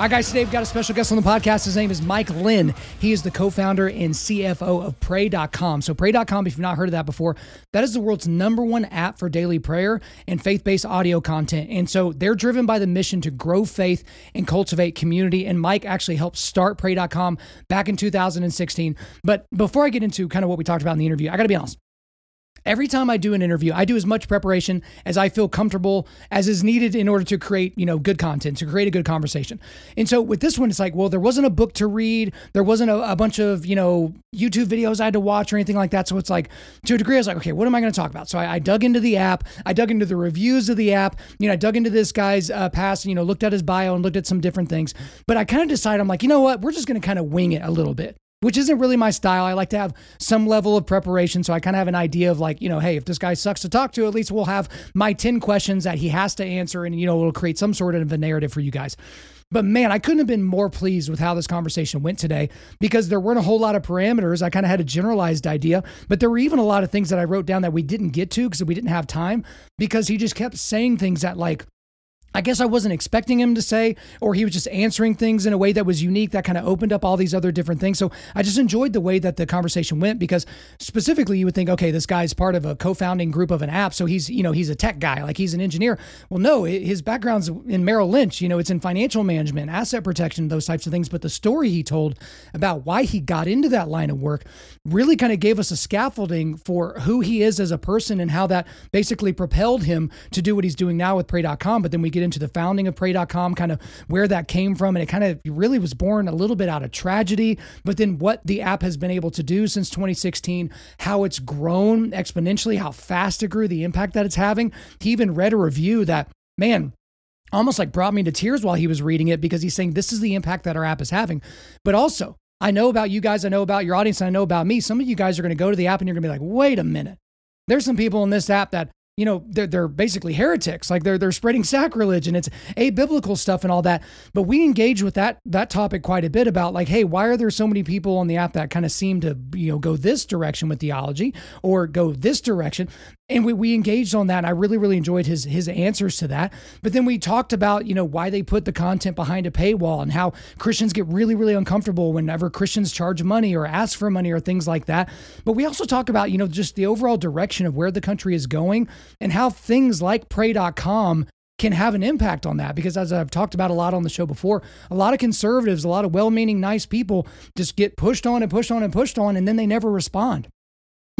All right, guys, today we've got a special guest on the podcast. His name is Mike Lynn. He is the co founder and CFO of Pray.com. So, Pray.com, if you've not heard of that before, that is the world's number one app for daily prayer and faith based audio content. And so, they're driven by the mission to grow faith and cultivate community. And Mike actually helped start Pray.com back in 2016. But before I get into kind of what we talked about in the interview, I got to be honest. Every time I do an interview, I do as much preparation as I feel comfortable as is needed in order to create, you know, good content, to create a good conversation. And so with this one, it's like, well, there wasn't a book to read, there wasn't a, a bunch of, you know, YouTube videos I had to watch or anything like that. So it's like, to a degree, I was like, okay, what am I going to talk about? So I, I, dug into the app, I dug into the reviews of the app, you know, I dug into this guy's uh, past, you know, looked at his bio and looked at some different things. But I kind of decided, I'm like, you know what, we're just going to kind of wing it a little bit which isn't really my style. I like to have some level of preparation. So I kind of have an idea of like, you know, hey, if this guy sucks to talk to, at least we'll have my 10 questions that he has to answer and, you know, it'll create some sort of a narrative for you guys. But man, I couldn't have been more pleased with how this conversation went today because there weren't a whole lot of parameters. I kind of had a generalized idea, but there were even a lot of things that I wrote down that we didn't get to because we didn't have time because he just kept saying things that like I guess I wasn't expecting him to say, or he was just answering things in a way that was unique that kind of opened up all these other different things. So I just enjoyed the way that the conversation went because specifically you would think, okay, this guy's part of a co-founding group of an app. So he's, you know, he's a tech guy, like he's an engineer. Well, no, his background's in Merrill Lynch, you know, it's in financial management, asset protection, those types of things. But the story he told about why he got into that line of work really kind of gave us a scaffolding for who he is as a person and how that basically propelled him to do what he's doing now with pray.com. But then we get get into the founding of Pray.com, kind of where that came from. And it kind of really was born a little bit out of tragedy, but then what the app has been able to do since 2016, how it's grown exponentially, how fast it grew, the impact that it's having. He even read a review that, man, almost like brought me to tears while he was reading it because he's saying this is the impact that our app is having. But also, I know about you guys, I know about your audience, and I know about me. Some of you guys are going to go to the app and you're going to be like, wait a minute. There's some people in this app that you know they're, they're basically heretics. Like they're they're spreading sacrilege and it's abiblical stuff and all that. But we engage with that that topic quite a bit about like hey why are there so many people on the app that kind of seem to you know go this direction with theology or go this direction? And we, we engaged on that. And i really really enjoyed his his answers to that. But then we talked about you know why they put the content behind a paywall and how christians get really really uncomfortable whenever christians charge money or ask for money or things like that. But we also talk about you know just the overall direction of where the country is going and how things like pray.com can have an impact on that because as I've talked about a lot on the show before, a lot of conservatives, a lot of well-meaning nice people just get pushed on and pushed on and pushed on and then they never respond.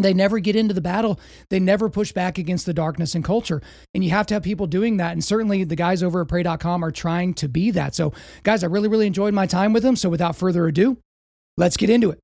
They never get into the battle. They never push back against the darkness and culture. And you have to have people doing that. And certainly the guys over at pray.com are trying to be that. So, guys, I really, really enjoyed my time with them. So, without further ado, let's get into it.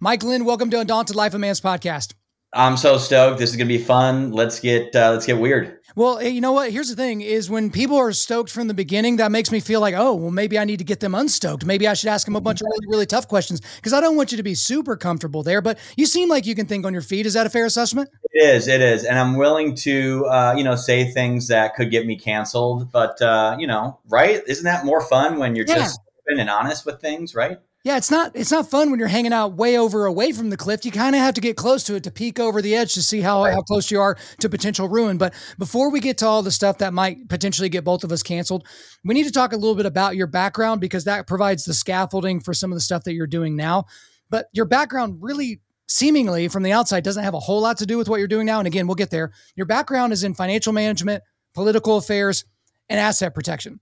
Mike Lynn, welcome to Undaunted Life of Man's podcast. I'm so stoked. This is gonna be fun. Let's get uh, let's get weird. Well, you know what? Here's the thing: is when people are stoked from the beginning, that makes me feel like, oh, well, maybe I need to get them unstoked. Maybe I should ask them a bunch of really, really tough questions because I don't want you to be super comfortable there. But you seem like you can think on your feet. Is that a fair assessment? It is. It is, and I'm willing to, uh, you know, say things that could get me canceled. But uh, you know, right? Isn't that more fun when you're yeah. just open and honest with things, right? Yeah, it's not it's not fun when you're hanging out way over away from the cliff. You kind of have to get close to it to peek over the edge to see how, how close you are to potential ruin. But before we get to all the stuff that might potentially get both of us canceled, we need to talk a little bit about your background because that provides the scaffolding for some of the stuff that you're doing now. But your background really seemingly from the outside doesn't have a whole lot to do with what you're doing now. And again, we'll get there. Your background is in financial management, political affairs, and asset protection,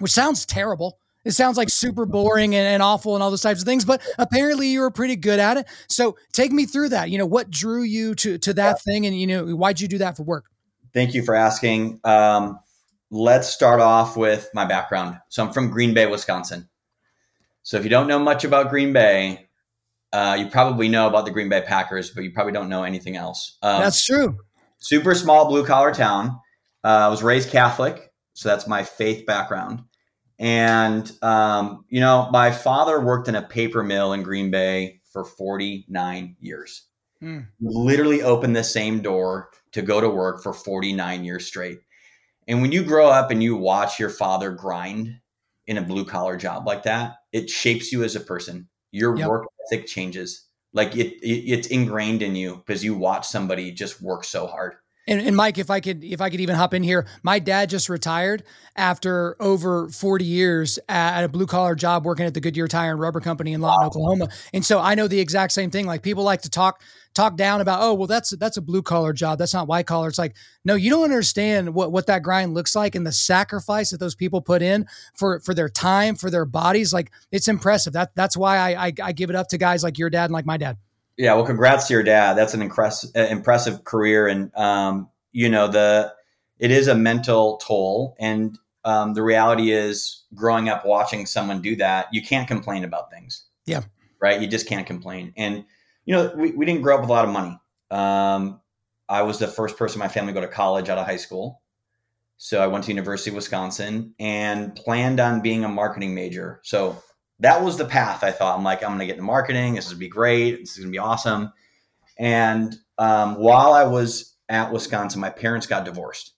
which sounds terrible. It sounds like super boring and, and, awful and all those types of things, but apparently you were pretty good at it. So take me through that. You know, what drew you to to that yeah. thing, and you know, why'd you do that for work? Thank you for asking. Um, let's start off with my background. So I'm from Green Bay, Wisconsin. So if you don't know much about Green Bay, uh, you probably know about the Green Bay Packers, but you probably don't know anything else. Um, that's true. Super small blue collar town. Uh, I was raised Catholic, so that's my faith background. And, um, you know, my father worked in a paper mill in Green Bay for 49 years. Mm. Literally opened the same door to go to work for 49 years straight. And when you grow up and you watch your father grind in a blue collar job like that, it shapes you as a person. Your yep. work ethic changes. Like it, it, it's ingrained in you because you watch somebody just work so hard. And, and, Mike, if I could, if I could even hop in here, my dad just retired after over 40 years at a blue collar job working at the Goodyear Tire and Rubber Company in Lawton, wow. Oklahoma. And so I know the exact same thing. Like people like to talk talk down about, oh, well, that's that's a blue collar job. That's not white collar. It's like, no, you don't understand what what that grind looks like and the sacrifice that those people put in for for their time, for their bodies. Like it's impressive. That that's why I I, I give it up to guys like your dad and like my dad. Yeah, well, congrats to your dad. That's an impressive uh, impressive career, and um, you know the it is a mental toll, and um, the reality is, growing up watching someone do that, you can't complain about things. Yeah, right. You just can't complain, and you know we, we didn't grow up with a lot of money. Um, I was the first person in my family to go to college out of high school. So I went to University of Wisconsin and planned on being a marketing major. So that was the path I thought. I'm like, I'm going to get into marketing. This is going to be great. This is going to be awesome. And um, while I was at Wisconsin, my parents got divorced.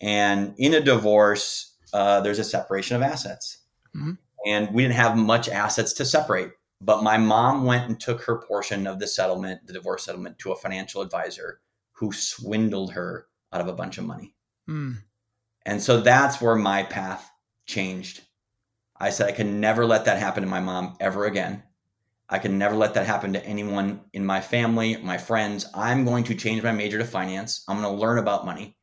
And in a divorce, uh, there's a separation of assets. Mm-hmm. And we didn't have much assets to separate. But my mom went and took her portion of the settlement, the divorce settlement, to a financial advisor who swindled her out of a bunch of money. Mm. And so that's where my path changed. I said I can never let that happen to my mom ever again. I can never let that happen to anyone in my family, my friends. I'm going to change my major to finance. I'm going to learn about money.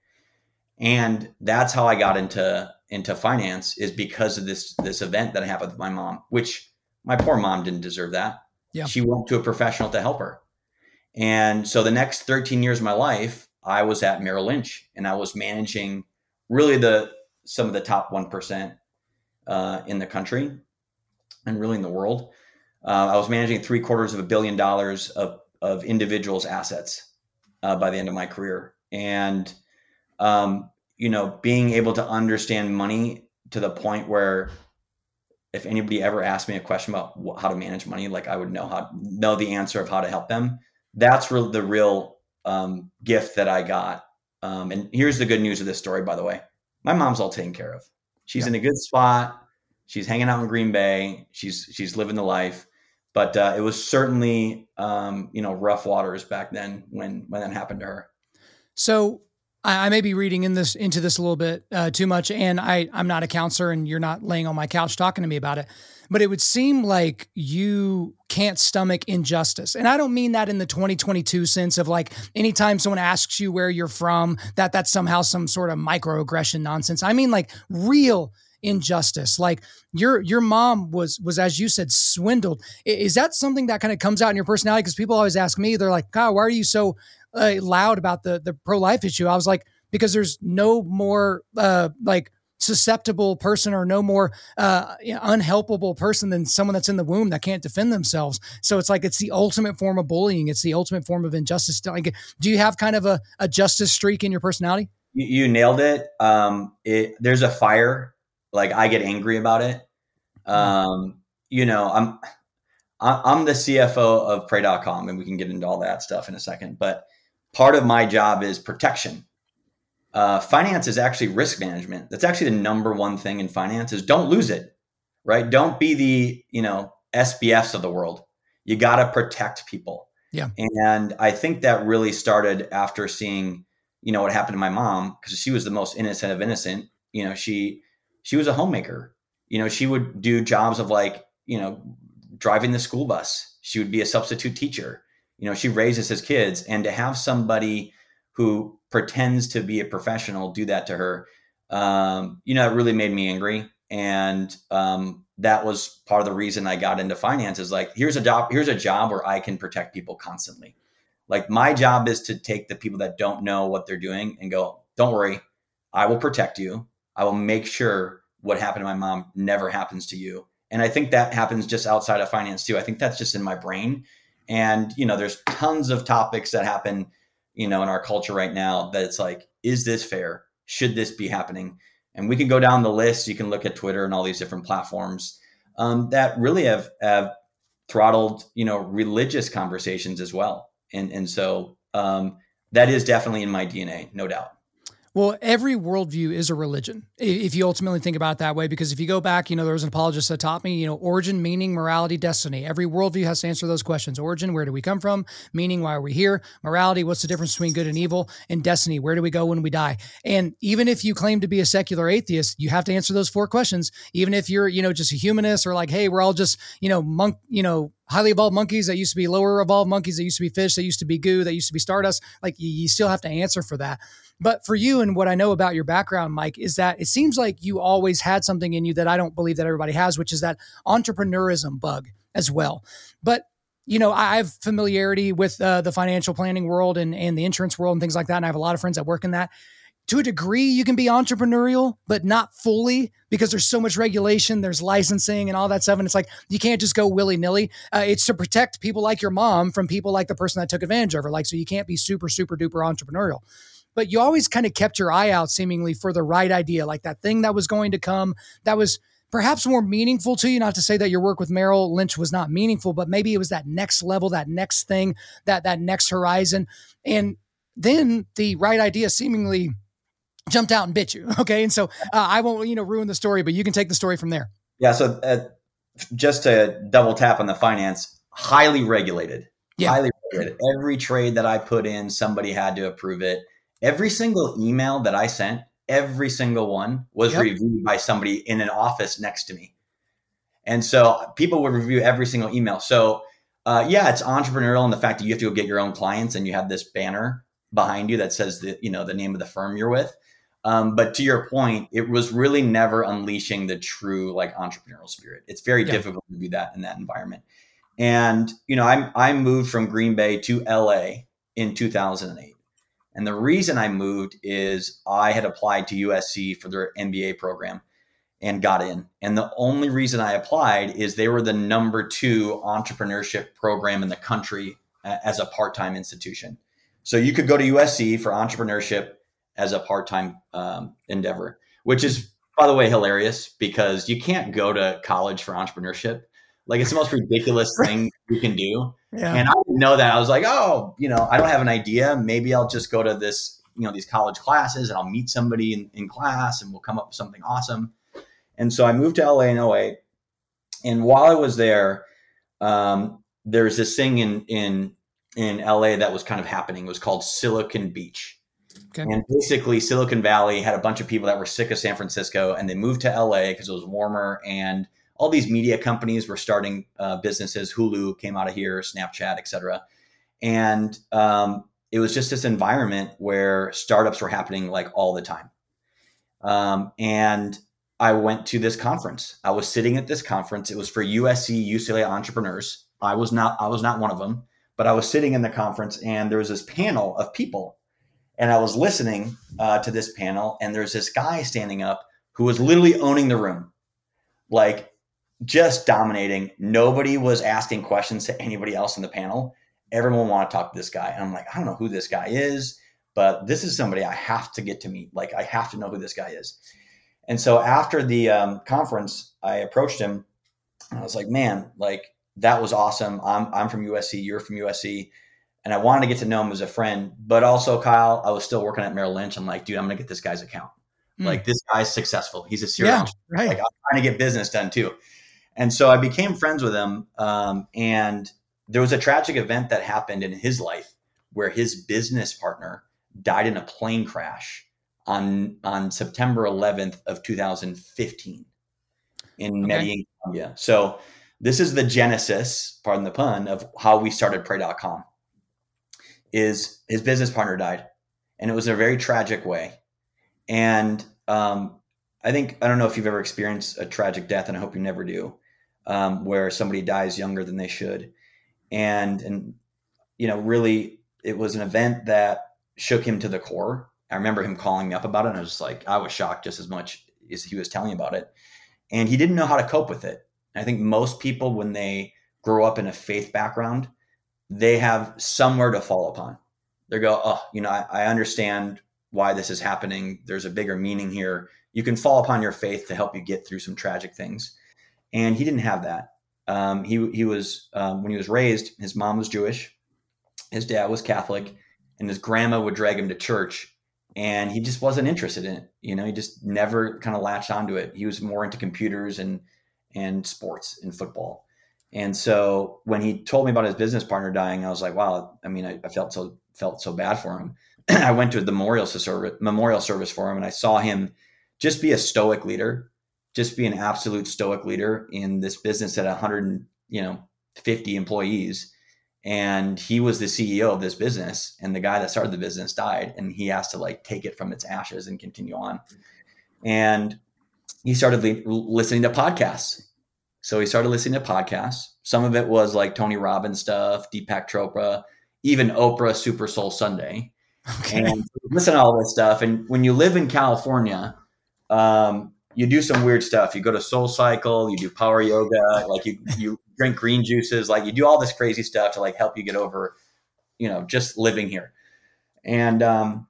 And that's how I got into into finance is because of this this event that happened with my mom, which my poor mom didn't deserve that. Yeah. She went to a professional to help her. And so the next 13 years of my life, I was at Merrill Lynch and I was managing really the some of the top 1% uh, in the country and really in the world. Uh, I was managing three quarters of a billion dollars of, of individuals' assets uh, by the end of my career. And, um, you know, being able to understand money to the point where if anybody ever asked me a question about how to manage money, like I would know how know the answer of how to help them. That's really the real um, gift that I got. Um, and here's the good news of this story, by the way. My mom's all taken care of. She's in a good spot. She's hanging out in Green Bay. She's she's living the life. But uh, it was certainly um, you know rough waters back then when when that happened to her. So I, I may be reading in this into this a little bit uh, too much, and I I'm not a counselor, and you're not laying on my couch talking to me about it. But it would seem like you can't stomach injustice. And I don't mean that in the 2022 sense of like anytime someone asks you where you're from, that that's somehow some sort of microaggression nonsense. I mean like real injustice. Like your your mom was was as you said swindled. Is that something that kind of comes out in your personality? Because people always ask me, they're like, "God, why are you so uh, loud about the the pro life issue?" I was like, because there's no more uh, like susceptible person or no more uh, unhelpable person than someone that's in the womb that can't defend themselves. So it's like it's the ultimate form of bullying. It's the ultimate form of injustice. Like, do you have kind of a, a justice streak in your personality? You, you nailed it. Um, it. There's a fire. Like I get angry about it. Um, you know, I'm I'm the CFO of Pray.com, and we can get into all that stuff in a second. But part of my job is protection uh, finance is actually risk management. That's actually the number one thing in finance is don't lose it, right? Don't be the, you know, SBFs of the world. You got to protect people. Yeah. And I think that really started after seeing, you know, what happened to my mom because she was the most innocent of innocent. You know, she she was a homemaker. You know, she would do jobs of like, you know, driving the school bus. She would be a substitute teacher. You know, she raises his kids and to have somebody who pretends to be a professional do that to her um, you know, it really made me angry. And um, that was part of the reason I got into finance is like, here's a job, here's a job where I can protect people constantly. Like my job is to take the people that don't know what they're doing and go, don't worry, I will protect you. I will make sure what happened to my mom never happens to you. And I think that happens just outside of finance too. I think that's just in my brain. And, you know, there's tons of topics that happen, you know, in our culture right now that it's like, is this fair? should this be happening? And we can go down the list. You can look at Twitter and all these different platforms um, that really have, have throttled, you know, religious conversations as well. And and so um, that is definitely in my DNA, no doubt. Well, every worldview is a religion, if you ultimately think about it that way. Because if you go back, you know, there was an apologist that taught me, you know, origin, meaning, morality, destiny. Every worldview has to answer those questions. Origin, where do we come from? Meaning, why are we here? Morality, what's the difference between good and evil? And destiny, where do we go when we die? And even if you claim to be a secular atheist, you have to answer those four questions. Even if you're, you know, just a humanist or like, hey, we're all just, you know, monk, you know, highly evolved monkeys that used to be lower evolved monkeys that used to be fish that used to be goo that used to be stardust like you, you, still have to answer for that but for you and what i know about your background mike is that it seems like you always had something in you that i don't believe that everybody has which is that entrepreneurism bug as well but you know, I have familiarity with uh, the financial planning world and, and the insurance world and things like that. And I have a lot of friends that work in that to a degree you can be entrepreneurial but not fully because there's so much regulation there's licensing and all that stuff. And it's like you can't just go willy-nilly. Uh, it's to protect people like your mom from people like the person that took advantage of her. Like so you can't be super super duper entrepreneurial. But you always kind of kept your eye out seemingly for the right idea like that thing that was going to come that was perhaps more meaningful to you. Not to say that your work with merrill lynch was not meaningful but maybe it was that next level that next thing that that next horizon. And then the right idea seemingly jumped out and bit you. Okay. And so uh, I won't, you know, ruin the story, but you can take the story from there. Yeah. So uh, just to double tap on the finance, highly regulated. Yeah. Highly regulated. Every trade that I put in, somebody had to approve it. Every single email that I sent, every single one was yep. reviewed by somebody in an office next to me. And so people would review every single email. So, uh, yeah, it's entrepreneurial in the fact that you have to go get your own clients and you have this banner behind you that says the you know the name of the firm you're with. Um, but to your point, it was really never unleashing the true like entrepreneurial spirit. It's very yeah. difficult to do that in that environment. And you know, I I moved from Green Bay to LA in 2008. And the reason I moved is I had applied to USC for their MBA program and got in. And the only reason I applied is they were the number 2 entrepreneurship program in the country as a part-time institution. So you could go to USC for entrepreneurship as a part-time um, endeavor, which is, by the way, hilarious because you can't go to college for entrepreneurship. Like it's the most ridiculous thing you can do. Yeah. And I didn't know that. I was like, oh, you know, I don't have an idea. Maybe I'll just go to this, you know, these college classes and I'll meet somebody in, in class and we'll come up with something awesome. And so I moved to LA in 08. And while I was there, um, there's this thing in in in LA that was kind of happening. It was called Silicon Beach. Okay. And basically, Silicon Valley had a bunch of people that were sick of San Francisco, and they moved to LA because it was warmer. And all these media companies were starting uh, businesses. Hulu came out of here, Snapchat, etc. And um, it was just this environment where startups were happening like all the time. Um, and I went to this conference. I was sitting at this conference. It was for USC UCLA entrepreneurs. I was not. I was not one of them, but I was sitting in the conference, and there was this panel of people and I was listening uh, to this panel, and there's this guy standing up who was literally owning the room, like just dominating. Nobody was asking questions to anybody else in the panel. Everyone wanted to talk to this guy, and I'm like, I don't know who this guy is, but this is somebody I have to get to meet. Like, I have to know who this guy is. And so after the um, conference, I approached him. And I was like, man, like that was awesome. I'm I'm from USC. You're from USC and I wanted to get to know him as a friend. But also, Kyle, I was still working at Merrill Lynch. I'm like, dude, I'm gonna get this guy's account. Mm. Like this guy's successful. He's a serial. Yeah, right. Like I'm trying to get business done too. And so I became friends with him. Um, and there was a tragic event that happened in his life where his business partner died in a plane crash on on September 11th of 2015 in okay. Medellin, Colombia. So this is the genesis, pardon the pun, of how we started pray.com. Is his business partner died and it was in a very tragic way. And um, I think I don't know if you've ever experienced a tragic death, and I hope you never do, um, where somebody dies younger than they should, and and you know really it was an event that shook him to the core. I remember him calling me up about it, and I was like, I was shocked just as much as he was telling me about it, and he didn't know how to cope with it. I think most people, when they grow up in a faith background, they have somewhere to fall upon. They go, oh, you know, I, I understand why this is happening. There's a bigger meaning here. You can fall upon your faith to help you get through some tragic things. And he didn't have that. Um, he he was um, when he was raised, his mom was Jewish, his dad was Catholic, and his grandma would drag him to church, and he just wasn't interested in it. You know, he just never kind of latched onto it. He was more into computers and and sports and football. And so when he told me about his business partner dying, I was like, wow. I mean, I, I felt so felt so bad for him. I went to the memorial service, memorial service for him, and I saw him just be a stoic leader, just be an absolute stoic leader in this business at 100, you know, 50 employees. And he was the CEO of this business, and the guy that started the business died, and he has to like take it from its ashes and continue on. And he started le- listening to podcasts. So he started listening to podcasts. Some of it was like Tony Robbins stuff, Deepak Chopra, even Oprah Super Soul Sunday. Okay. And listen to all this stuff. And when you live in California, um, you do some weird stuff. You go to Soul Cycle, you do power yoga, like you you drink green juices, like you do all this crazy stuff to like help you get over, you know, just living here. And um,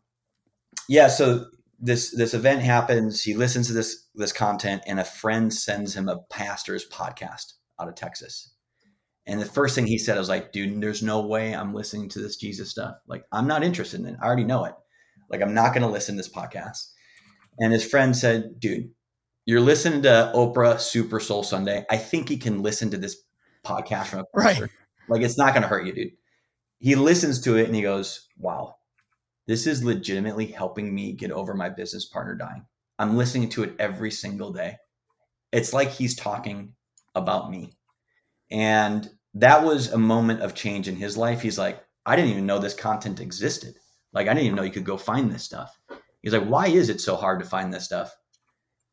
yeah, so this this event happens. He listens to this this content, and a friend sends him a pastor's podcast out of Texas. And the first thing he said, I was like, dude, there's no way I'm listening to this Jesus stuff. Like, I'm not interested in it. I already know it. Like, I'm not going to listen to this podcast. And his friend said, dude, you're listening to Oprah Super Soul Sunday. I think he can listen to this podcast from a Right. Like, it's not going to hurt you, dude. He listens to it and he goes, wow, this is legitimately helping me get over my business partner dying. I'm listening to it every single day. It's like he's talking about me. And that was a moment of change in his life. He's like, I didn't even know this content existed. Like, I didn't even know you could go find this stuff. He's like, why is it so hard to find this stuff?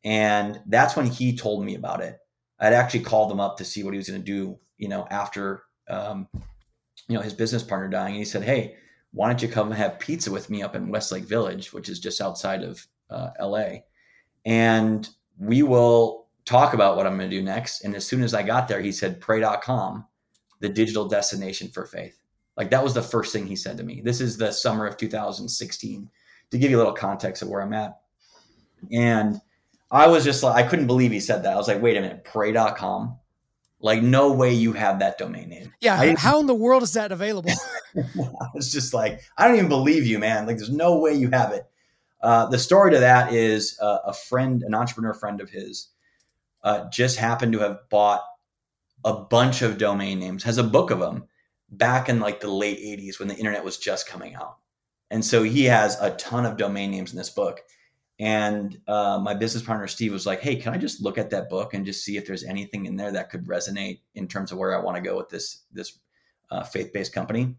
And that's when he told me about it. I'd actually called him up to see what he was going to do, you know, after, um, you know, his business partner dying. And he said, Hey, why don't you come have pizza with me up in Westlake Village, which is just outside of uh, LA? And we will talk about what I'm going to do next. And as soon as I got there, he said, pray.com, the digital destination for faith. Like that was the first thing he said to me. This is the summer of 2016 to give you a little context of where I'm at. And I was just like, I couldn't believe he said that. I was like, wait a minute, pray.com. Like, no way you have that domain name. Yeah. How in the world is that available? I was just like, I don't even believe you, man. Like, there's no way you have it. Uh, the story to that is uh, a friend, an entrepreneur friend of his, uh, just happened to have bought a bunch of domain names, has a book of them back in like the late 80s when the internet was just coming out. And so he has a ton of domain names in this book. And uh, my business partner, Steve, was like, Hey, can I just look at that book and just see if there's anything in there that could resonate in terms of where I want to go with this, this uh, faith based company?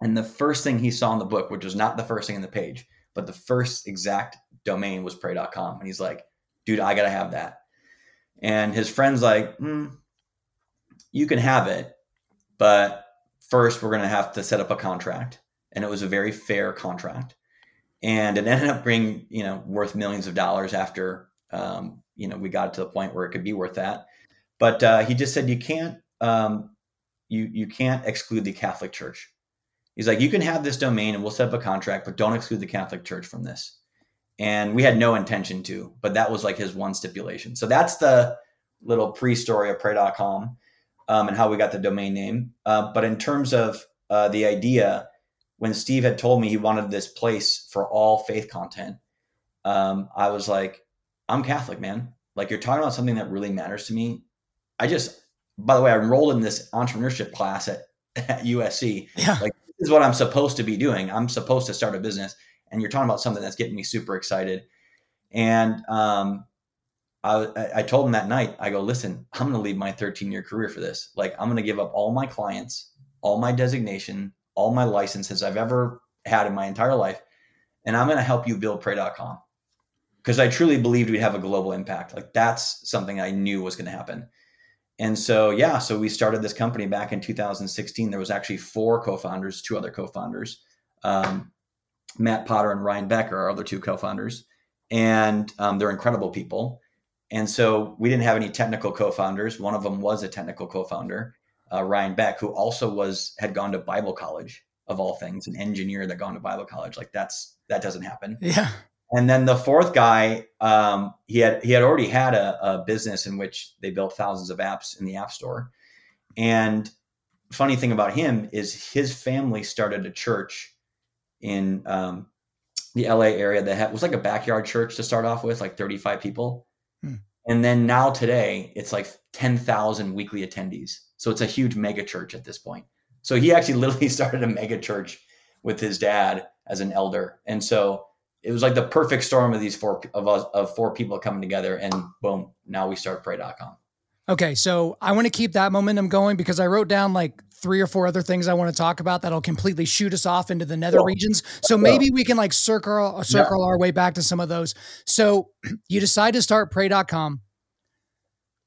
And the first thing he saw in the book, which was not the first thing in the page, but the first exact domain was pray.com. And he's like, Dude, I got to have that. And his friend's like, mm, you can have it, but first we're going to have to set up a contract. And it was a very fair contract. And it ended up being, you know, worth millions of dollars after, um, you know, we got to the point where it could be worth that. But uh, he just said, you can't, um, you, you can't exclude the Catholic Church. He's like, you can have this domain and we'll set up a contract, but don't exclude the Catholic Church from this and we had no intention to, but that was like his one stipulation. So that's the little pre-story of pray.com um, and how we got the domain name. Uh, but in terms of uh, the idea, when Steve had told me he wanted this place for all faith content, um, I was like, I'm Catholic, man. Like you're talking about something that really matters to me. I just, by the way, I enrolled in this entrepreneurship class at, at USC. Yeah. Like, is what I'm supposed to be doing. I'm supposed to start a business. And you're talking about something that's getting me super excited. And um, I, I told him that night, I go, listen, I'm going to leave my 13 year career for this. Like, I'm going to give up all my clients, all my designation, all my licenses I've ever had in my entire life. And I'm going to help you build pray.com because I truly believed we'd have a global impact. Like, that's something I knew was going to happen. And so, yeah, so we started this company back in 2016. There was actually four co-founders, two other co-founders, um, Matt Potter and Ryan Becker, our other two co-founders, and um, they're incredible people. And so we didn't have any technical co-founders. One of them was a technical co-founder, uh, Ryan Beck, who also was had gone to Bible college of all things, an engineer that gone to Bible college. Like that's that doesn't happen. Yeah. And then the fourth guy, um, he had he had already had a, a, business in which they built thousands of apps in the App Store. And funny thing about him is his family started a church in um, the LA area that had, was like a backyard church to start off with, like 35 people. Hmm. And then now today, it's like 10,000 weekly attendees. So it's a huge mega church at this point. So he actually literally started a mega church with his dad as an elder. And so it was like the perfect storm of these four of us of four people coming together and boom now we start pray.com okay so i want to keep that momentum going because i wrote down like three or four other things i want to talk about that'll completely shoot us off into the nether regions. so maybe we can like circle circle yeah. our way back to some of those. So you decide to start pray.com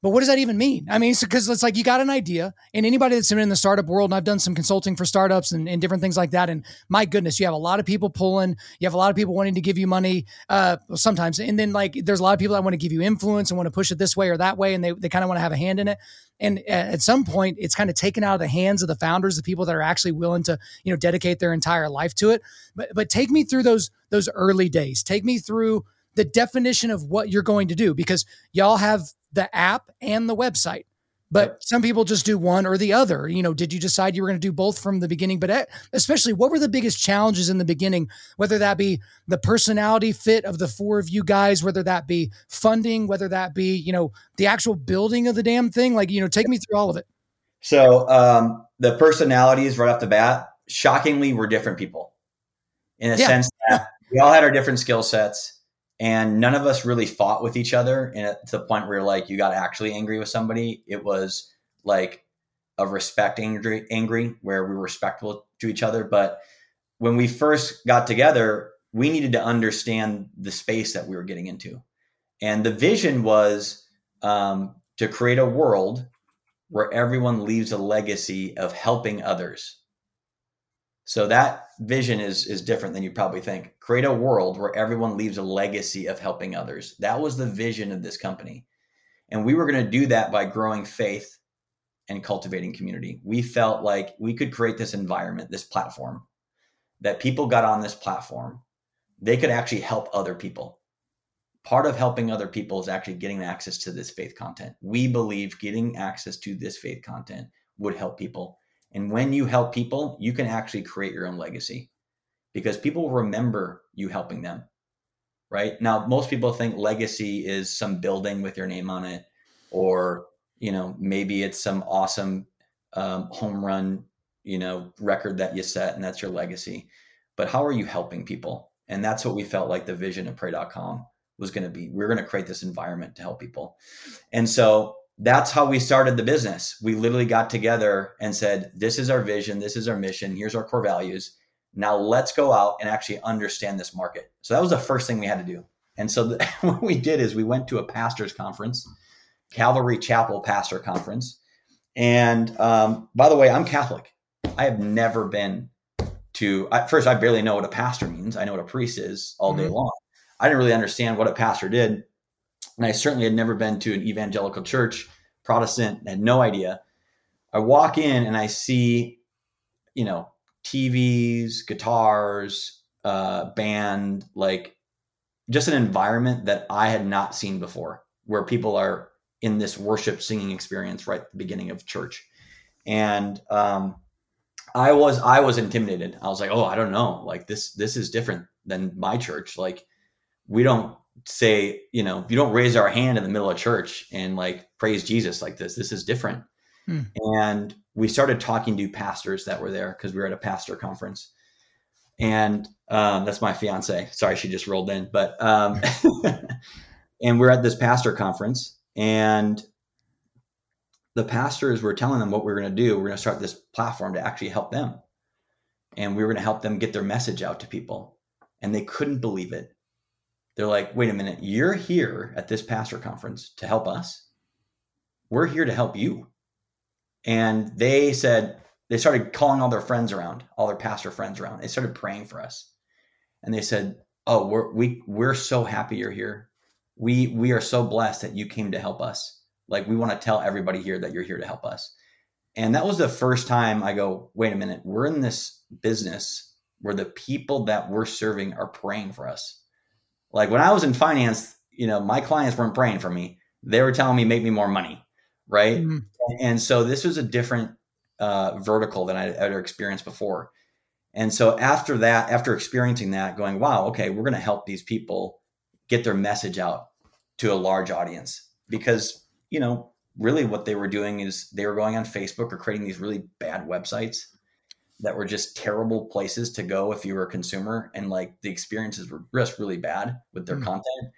but what does that even mean? I mean, because it's like you got an idea, and anybody that's been in the startup world, and I've done some consulting for startups and, and, different things like that. And my goodness, you have a lot of people pulling, you have a lot of people wanting to give you money uh, sometimes. And then, like, there's a lot of people that want to give you influence and want to push it this way or that way, and they, they kind of want to have a hand in it. And at some point, it's kind of taken out of the hands of the founders, the people that are actually willing to, you know, dedicate their entire life to it. But, but take me through those those early days. Take me through the definition of what you're going to do because y'all have the app and the website. But yep. some people just do one or the other. You know, did you decide you were going to do both from the beginning? But eh, especially, what were the biggest challenges in the beginning? Whether that be the personality fit of the four of you guys, whether that be funding, whether that be you know the actual building of the damn thing. Like, you know, take me through all of it. So um, the personalities right off the bat, shockingly, were different people, in a yeah. sense that we all had our different skill sets and none of us really fought with each other and to the point where like you got actually angry with somebody. It was like a respect angry angry where we were respectful to each other. But when we first got together we needed to understand the space that we were getting into. And the vision was um, to create a world where everyone leaves a legacy of helping others. So that vision is is different than you probably think. Create a world where everyone leaves a legacy of helping others. That was the vision of this company. And we were going to do that by growing faith and cultivating community. We felt like we could create this environment, this platform that people got on this platform, they could actually help other people. Part of helping other people is actually getting access to this faith content. We believe getting access to this faith content would help people and when you help people, you can actually create your own legacy because people remember you helping them. Right now, most people think legacy is some building with your name on it, or you know maybe it's some awesome um, home run you know record that you set, and that's your legacy. But how are you helping people? And that's what we felt like the vision of Pray.com was going to be. We're going to create this environment to help people, and so that's how we started the business. We literally got together and said, This is our vision, this is our mission, here's our core values. Now let's go out and actually understand this market. So that was the first thing we had to do. And so the, what we did is we went to a pastor's conference, Calvary Chapel Pastor Conference. And um, by the way, I'm Catholic. I have never been to, at first, I barely know what a pastor means. I know what a priest is all day mm-hmm. long. I didn't really understand what a pastor did and I certainly had never been to an evangelical church, Protestant, had no idea. I walk in and I see, you know, TVs, guitars, uh, band, like just an environment that I had not seen before, where people are in this worship singing experience right at the beginning of church. And um, I was I was intimidated. I was like, oh, I don't know, like this this is different than my church. Like we don't say, you know, you don't raise our hand in the middle of church and like praise Jesus like this. This is different. Hmm. And we started talking to pastors that were there because we were at a pastor conference. And um, that's my fiance. Sorry, she just rolled in. But um, and we're at this pastor conference, and the pastors were telling them what we are going to do. We're going to start this platform to actually help them, and we were going to help them get their message out to people. And they couldn't believe it. They're like, "Wait a minute! You're here at this pastor conference to help us. We're here to help you." And they said, they started calling all their friends around, all their pastor friends around. They started praying for us. And they said, "Oh, we're we we're so happy you're here. We we are so blessed that you came to help us. Like we want to tell everybody here that you're here to help us." And that was the first time I go, "Wait a minute. We're in this business where the people that we're serving are praying for us." Like when I was in finance, you know, my clients weren't praying for me. They were telling me make me more money, right? Mm-hmm. And so this was a different uh, vertical than I'd ever experienced before. And so after that, after experiencing that, going, wow, okay, we're going to help these people get their message out to a large audience because, you know, really what they were doing is they were going on Facebook or creating these really bad websites that were just terrible places to go if you were a consumer and like the experiences were just really bad with their mm-hmm. content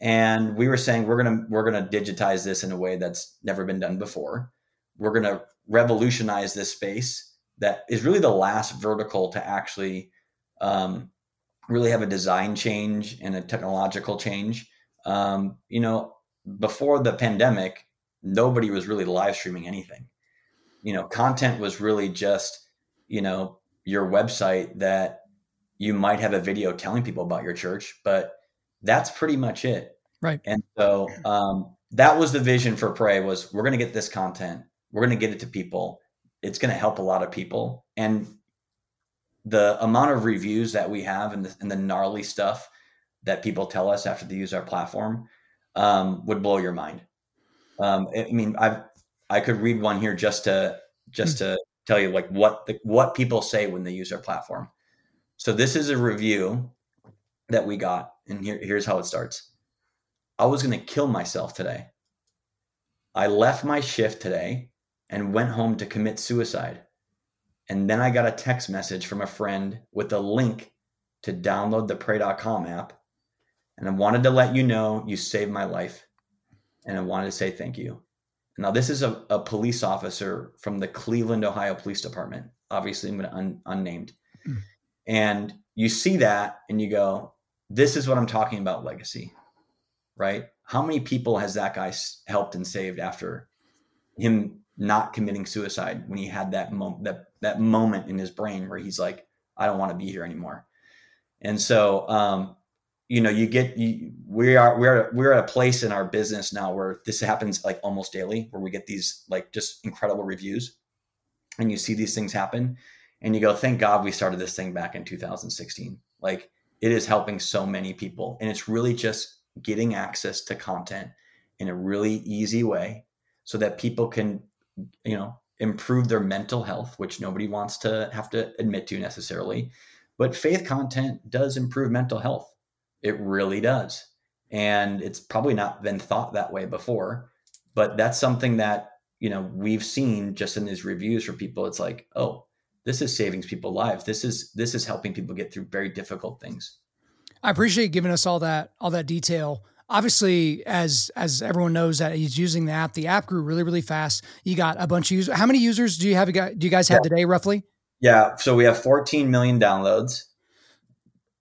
and we were saying we're going to we're going to digitize this in a way that's never been done before we're going to revolutionize this space that is really the last vertical to actually um, really have a design change and a technological change. Um, you know, before the pandemic, nobody was really live streaming anything. You know, content was really just, you know, your website that you might have a video telling people about your church, but that's pretty much it. Right. And so um, that was the vision for Pray was we're going to get this content we're going to get it to people. It's going to help a lot of people. And the amount of reviews that we have and the, and the gnarly stuff that people tell us after they use our platform um, would blow your mind. Um, I mean, I've I could read one here just to just to tell you like what the, what people say when they use our platform. So this is a review that we got, and here, here's how it starts. I was going to kill myself today. I left my shift today and went home to commit suicide. And then I got a text message from a friend with a link to download the pray.com app. And I wanted to let you know you saved my life. And I wanted to say thank you. Now, this is a, a police officer from the Cleveland, Ohio Police Department. Obviously, I'm going to un, unnamed. Mm. And you see that and you go, this is what I'm talking about legacy, right? How many people has that guy helped and saved after him not committing suicide when he had that moment that that moment in his brain where he's like i don't want to be here anymore and so um you know you get you, we are we're we're at a place in our business now where this happens like almost daily where we get these like just incredible reviews and you see these things happen and you go thank god we started this thing back in 2016 like it is helping so many people and it's really just getting access to content in a really easy way so that people can you know, improve their mental health, which nobody wants to have to admit to necessarily. But faith content does improve mental health. It really does. And it's probably not been thought that way before, but that's something that, you know, we've seen just in these reviews for people. It's like, oh, this is saving people lives. This is this is helping people get through very difficult things. I appreciate giving us all that all that detail obviously as as everyone knows that he's using the app the app grew really really fast you got a bunch of users how many users do you have do you guys have yeah. today roughly yeah so we have 14 million downloads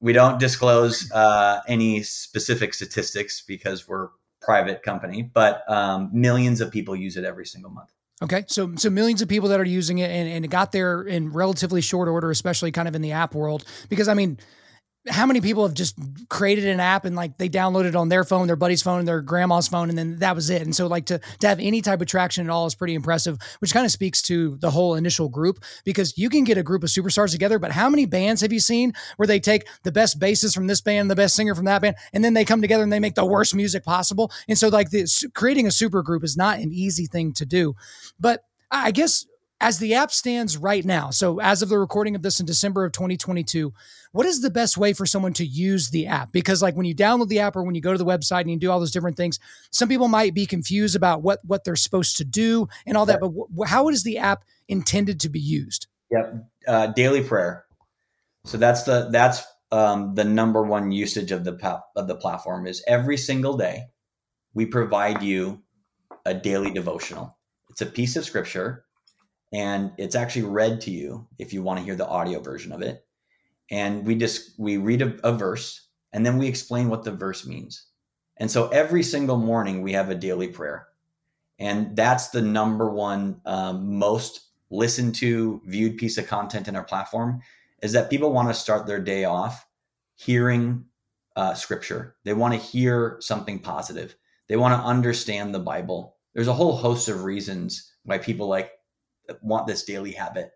we don't disclose uh, any specific statistics because we're private company but um, millions of people use it every single month Okay, so so millions of people that are using it and, and it got there in relatively short order, especially kind of in the app world. Because I mean, how many people have just created an app and like they downloaded on their phone, their buddy's phone, their grandma's phone, and then that was it. And so like to to have any type of traction at all is pretty impressive, which kind of speaks to the whole initial group because you can get a group of superstars together, but how many bands have you seen where they take the best bassist from this band, the best singer from that band, and then they come together and they make the worst music possible? And so like this creating a super group is not an easy thing to do. But I guess as the app stands right now, so as of the recording of this in December of 2022, what is the best way for someone to use the app? Because like when you download the app or when you go to the website and you do all those different things, some people might be confused about what what they're supposed to do and all that. But w- how is the app intended to be used? Yep, uh, daily prayer. So that's the that's um, the number one usage of the of the platform is every single day we provide you a daily devotional. It's a piece of scripture and it's actually read to you if you want to hear the audio version of it. And we just we read a, a verse and then we explain what the verse means. And so every single morning we have a daily prayer, and that's the number one um, most listened to, viewed piece of content in our platform. Is that people want to start their day off hearing uh, scripture? They want to hear something positive. They want to understand the Bible. There's a whole host of reasons why people like want this daily habit.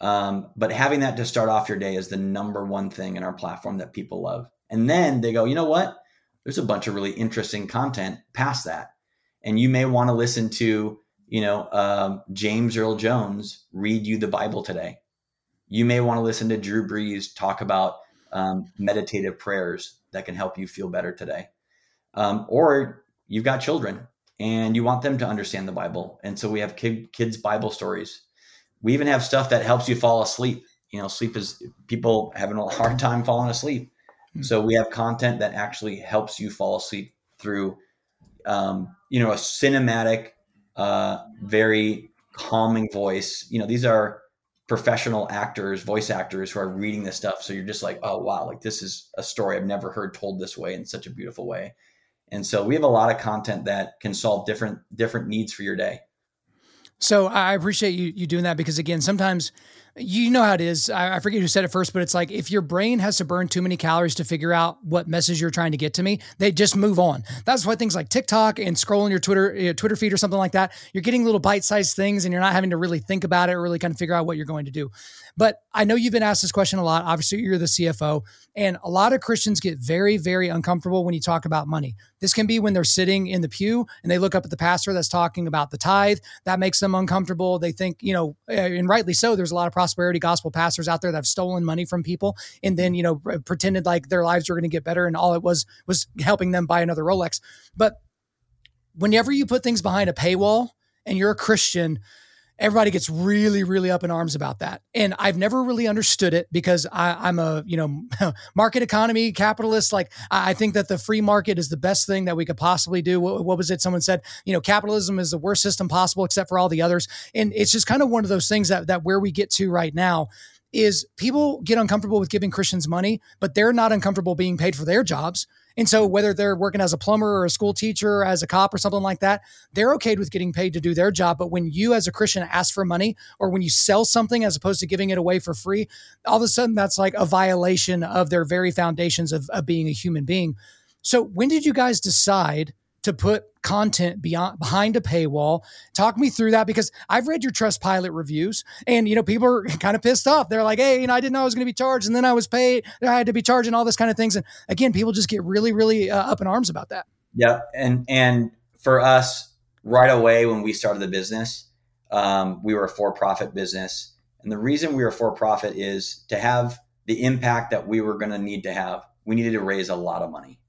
Um, but having that to start off your day is the number one thing in our platform that people love. And then they go, you know what? There's a bunch of really interesting content past that. And you may want to listen to, you know, um, James Earl Jones read you the Bible today. You may want to listen to Drew Brees talk about um, meditative prayers that can help you feel better today. Um, or you've got children and you want them to understand the Bible. And so we have kid, kids' Bible stories. We even have stuff that helps you fall asleep. You know, sleep is people having a hard time falling asleep. Mm-hmm. So we have content that actually helps you fall asleep through, um, you know, a cinematic, uh, very calming voice. You know, these are professional actors, voice actors who are reading this stuff. So you're just like, oh wow, like this is a story I've never heard told this way in such a beautiful way. And so we have a lot of content that can solve different different needs for your day. So I appreciate you you doing that because again, sometimes you know how it is. I, I, forget who said it first, but it's like if your brain has to burn too many calories to figure out what message you're trying to get to me, they just move on. That's why things like TikTok and scrolling your Twitter your Twitter feed or something like that, you're getting little bite sized things, and you're not having to really think about it or really kind of figure out what you're going to do. But I know you've been asked this question a lot. Obviously, you're the CFO, and a lot of Christians get very, very uncomfortable when you talk about money. This can be when they're sitting in the pew and they look up at the pastor that's talking about the tithe. That makes them uncomfortable. They think, you know, and rightly so, there's a lot of prosperity gospel pastors out there that have stolen money from people and then, you know, pretended like their lives were going to get better and all it was was helping them buy another Rolex. But whenever you put things behind a paywall and you're a Christian, everybody gets really, really up in arms about that. And I've never really understood it because I, am a, you know, market economy capitalist. Like I think that the free market is the best thing that we could possibly do. What, what, was it? Someone said, you know, capitalism is the worst system possible except for all the others. And it's just kind of one of those things that that where we get to right now is people get uncomfortable with giving Christians money, but they're not uncomfortable being paid for their jobs. And so whether they're working as a plumber or a school teacher, or as a cop or something like that, they're okay with getting paid to do their job. But when you as a Christian ask for money or when you sell something as opposed to giving it away for free, all of a sudden that's like a violation of their very foundations of, of being a human being. So when did you guys decide to put content beyond behind a paywall. Talk me through that because I've read your Trustpilot reviews, and you know people are kind of pissed off. They're like, "Hey, you know, I didn't know I was going to be charged, and then I was paid. I had to be charged, and all this kind of things." And again, people just get really, really uh, up in arms about that. Yeah, and and for us, right away when we started the business, um, we were a for-profit business, and the reason we were for-profit is to have the impact that we were going to need to have. We needed to raise a lot of money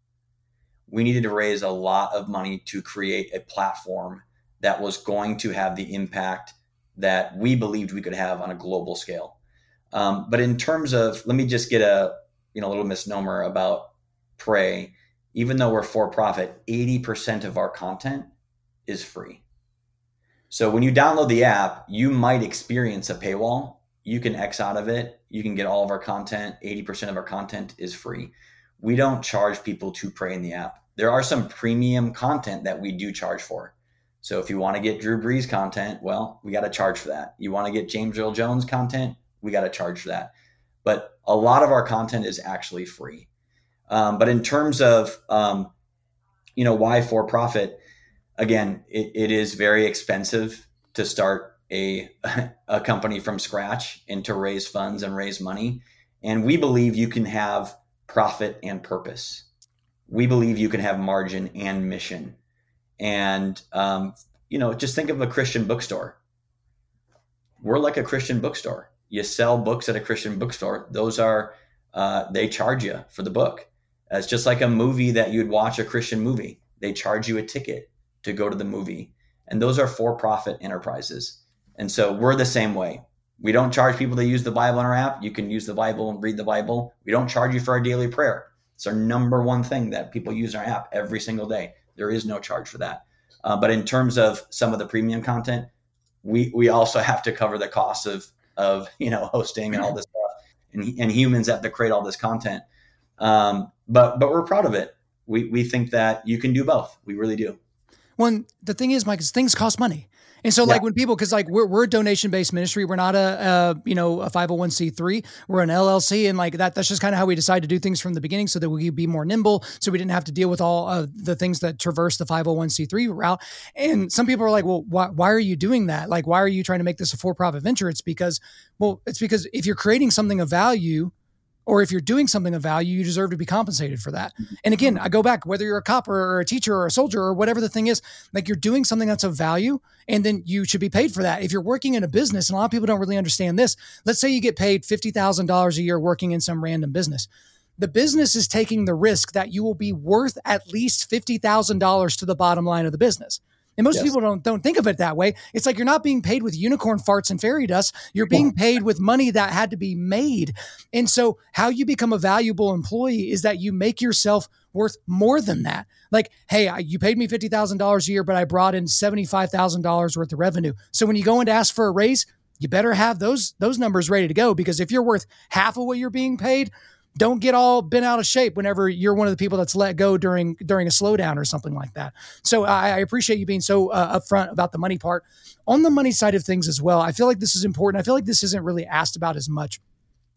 we needed to raise a lot of money to create a platform that was going to have the impact that we believed we could have on a global scale. Um, but in terms of, let me just get a you know a little misnomer about Pray. Even though we're for profit, 80% of our content is free. So when you download the app, you might experience a paywall. You can X out of it. You can get all of our content. 80% of our content is free we don't charge people to pray in the app. There are some premium content that we do charge for. So if you want to get Drew Brees content, well, we got to charge for that. You want to get James Earl Jones content, we got to charge for that. But a lot of our content is actually free. Um, but in terms of, um, you know, why for profit? Again, it, it is very expensive to start a a company from scratch and to raise funds and raise money. And we believe you can have profit and purpose. We believe you can have margin and mission. And, um, you know, just think of a Christian bookstore. we're like a Christian bookstore. You sell books at a Christian bookstore. Those are uh, they charge you for the book. It's just like a movie that you'd watch a Christian movie. They charge you a ticket to go to the movie, and those are for-profit enterprises. And so we're the same way. We don't charge people to use the Bible in our app. You can use the Bible and read the Bible. We don't charge you for our daily prayer. It's our number one thing that people use our app every single day. There is no charge for that. Uh, but in terms of some of the premium content, we we also have to cover the costs of of you know hosting and all this stuff, and, and humans have to create all this content. Um, but but we're proud of it. We we think that you can do both. We really do. Well, the thing is, Mike, is things cost money. And so, like, when people, because like we're, we're a donation based ministry, we're not a, a, you know a five hundred one c three, we're an LLC, and like that, that's just kind of how we decided to do things from the beginning, so that we could be more nimble, so we didn't have to deal with all of the things that traverse the five hundred one c three route. And some people are like, well, why, why are you doing that? Like, why are you trying to make this a for profit venture? It's because, well, it's because if you're creating something of value or if you're doing something of value, you deserve to be compensated for that. Mm-hmm. And again, I go back, whether you're a cop or a teacher or a soldier or whatever the thing is, like you're doing something that's of value and then you should be paid for that. If you're working in a business, and a lot of people don't really understand this, let's say you get paid $50,000 a year working in some random business. The business is taking the risk that you will be worth at least $50,000 to the bottom line of the business. And most yes. people don't don't think of it that way. It's like you're not being paid with unicorn farts and fairy dust. You're being paid with money that had to be made. And so how you become a valuable employee is that you make yourself worth more than that. Like, hey, you paid me $50,000 a year, but I brought in $75,000 worth of revenue. So when you go and ask for a raise, you better have those those numbers ready to go because if you're worth half of what you're being paid, don't get all bent out of shape whenever you're one of the people that's let go during during a slowdown or something like that. So I, I appreciate you being so uh, upfront about the money part. On the money side of things as well, I feel like this is important. I feel like this isn't really asked about as much.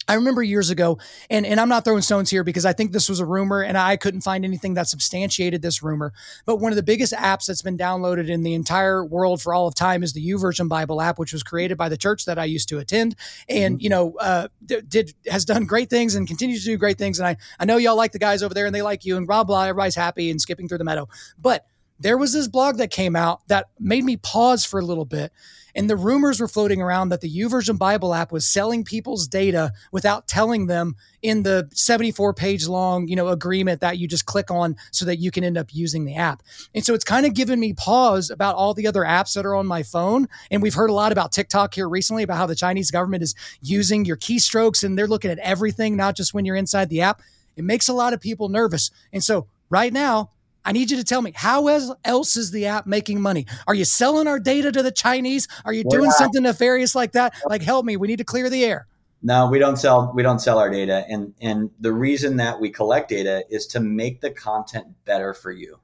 I remember years ago, and, and I'm not throwing stones here because I think this was a rumor and I couldn't find anything that substantiated this rumor. But one of the biggest apps that's been downloaded in the entire world for all of time is the YouVersion Bible app, which was created by the church that I used to attend, and mm-hmm. you know, uh, did has done great things and continues to do great things. And I I know y'all like the guys over there and they like you and blah blah. Everybody's happy and skipping through the meadow, but there was this blog that came out that made me pause for a little bit and the rumors were floating around that the YouVersion Bible app was selling people's data without telling them in the 74 page long, you know, agreement that you just click on so that you can end up using the app. And so it's kind of given me pause about all the other apps that are on my phone. And we've heard a lot about TikTok here recently about how the Chinese government is using your keystrokes and they're looking at everything, not just when you're inside the app. It makes a lot of people nervous. And so right now, I need you to tell me how else is the app making money? Are you selling our data to the Chinese? Are you doing something nefarious like that? Like, help me. We need to clear the air. No, we don't sell. We don't sell our data, and and the reason that we collect data is to make the content better for you.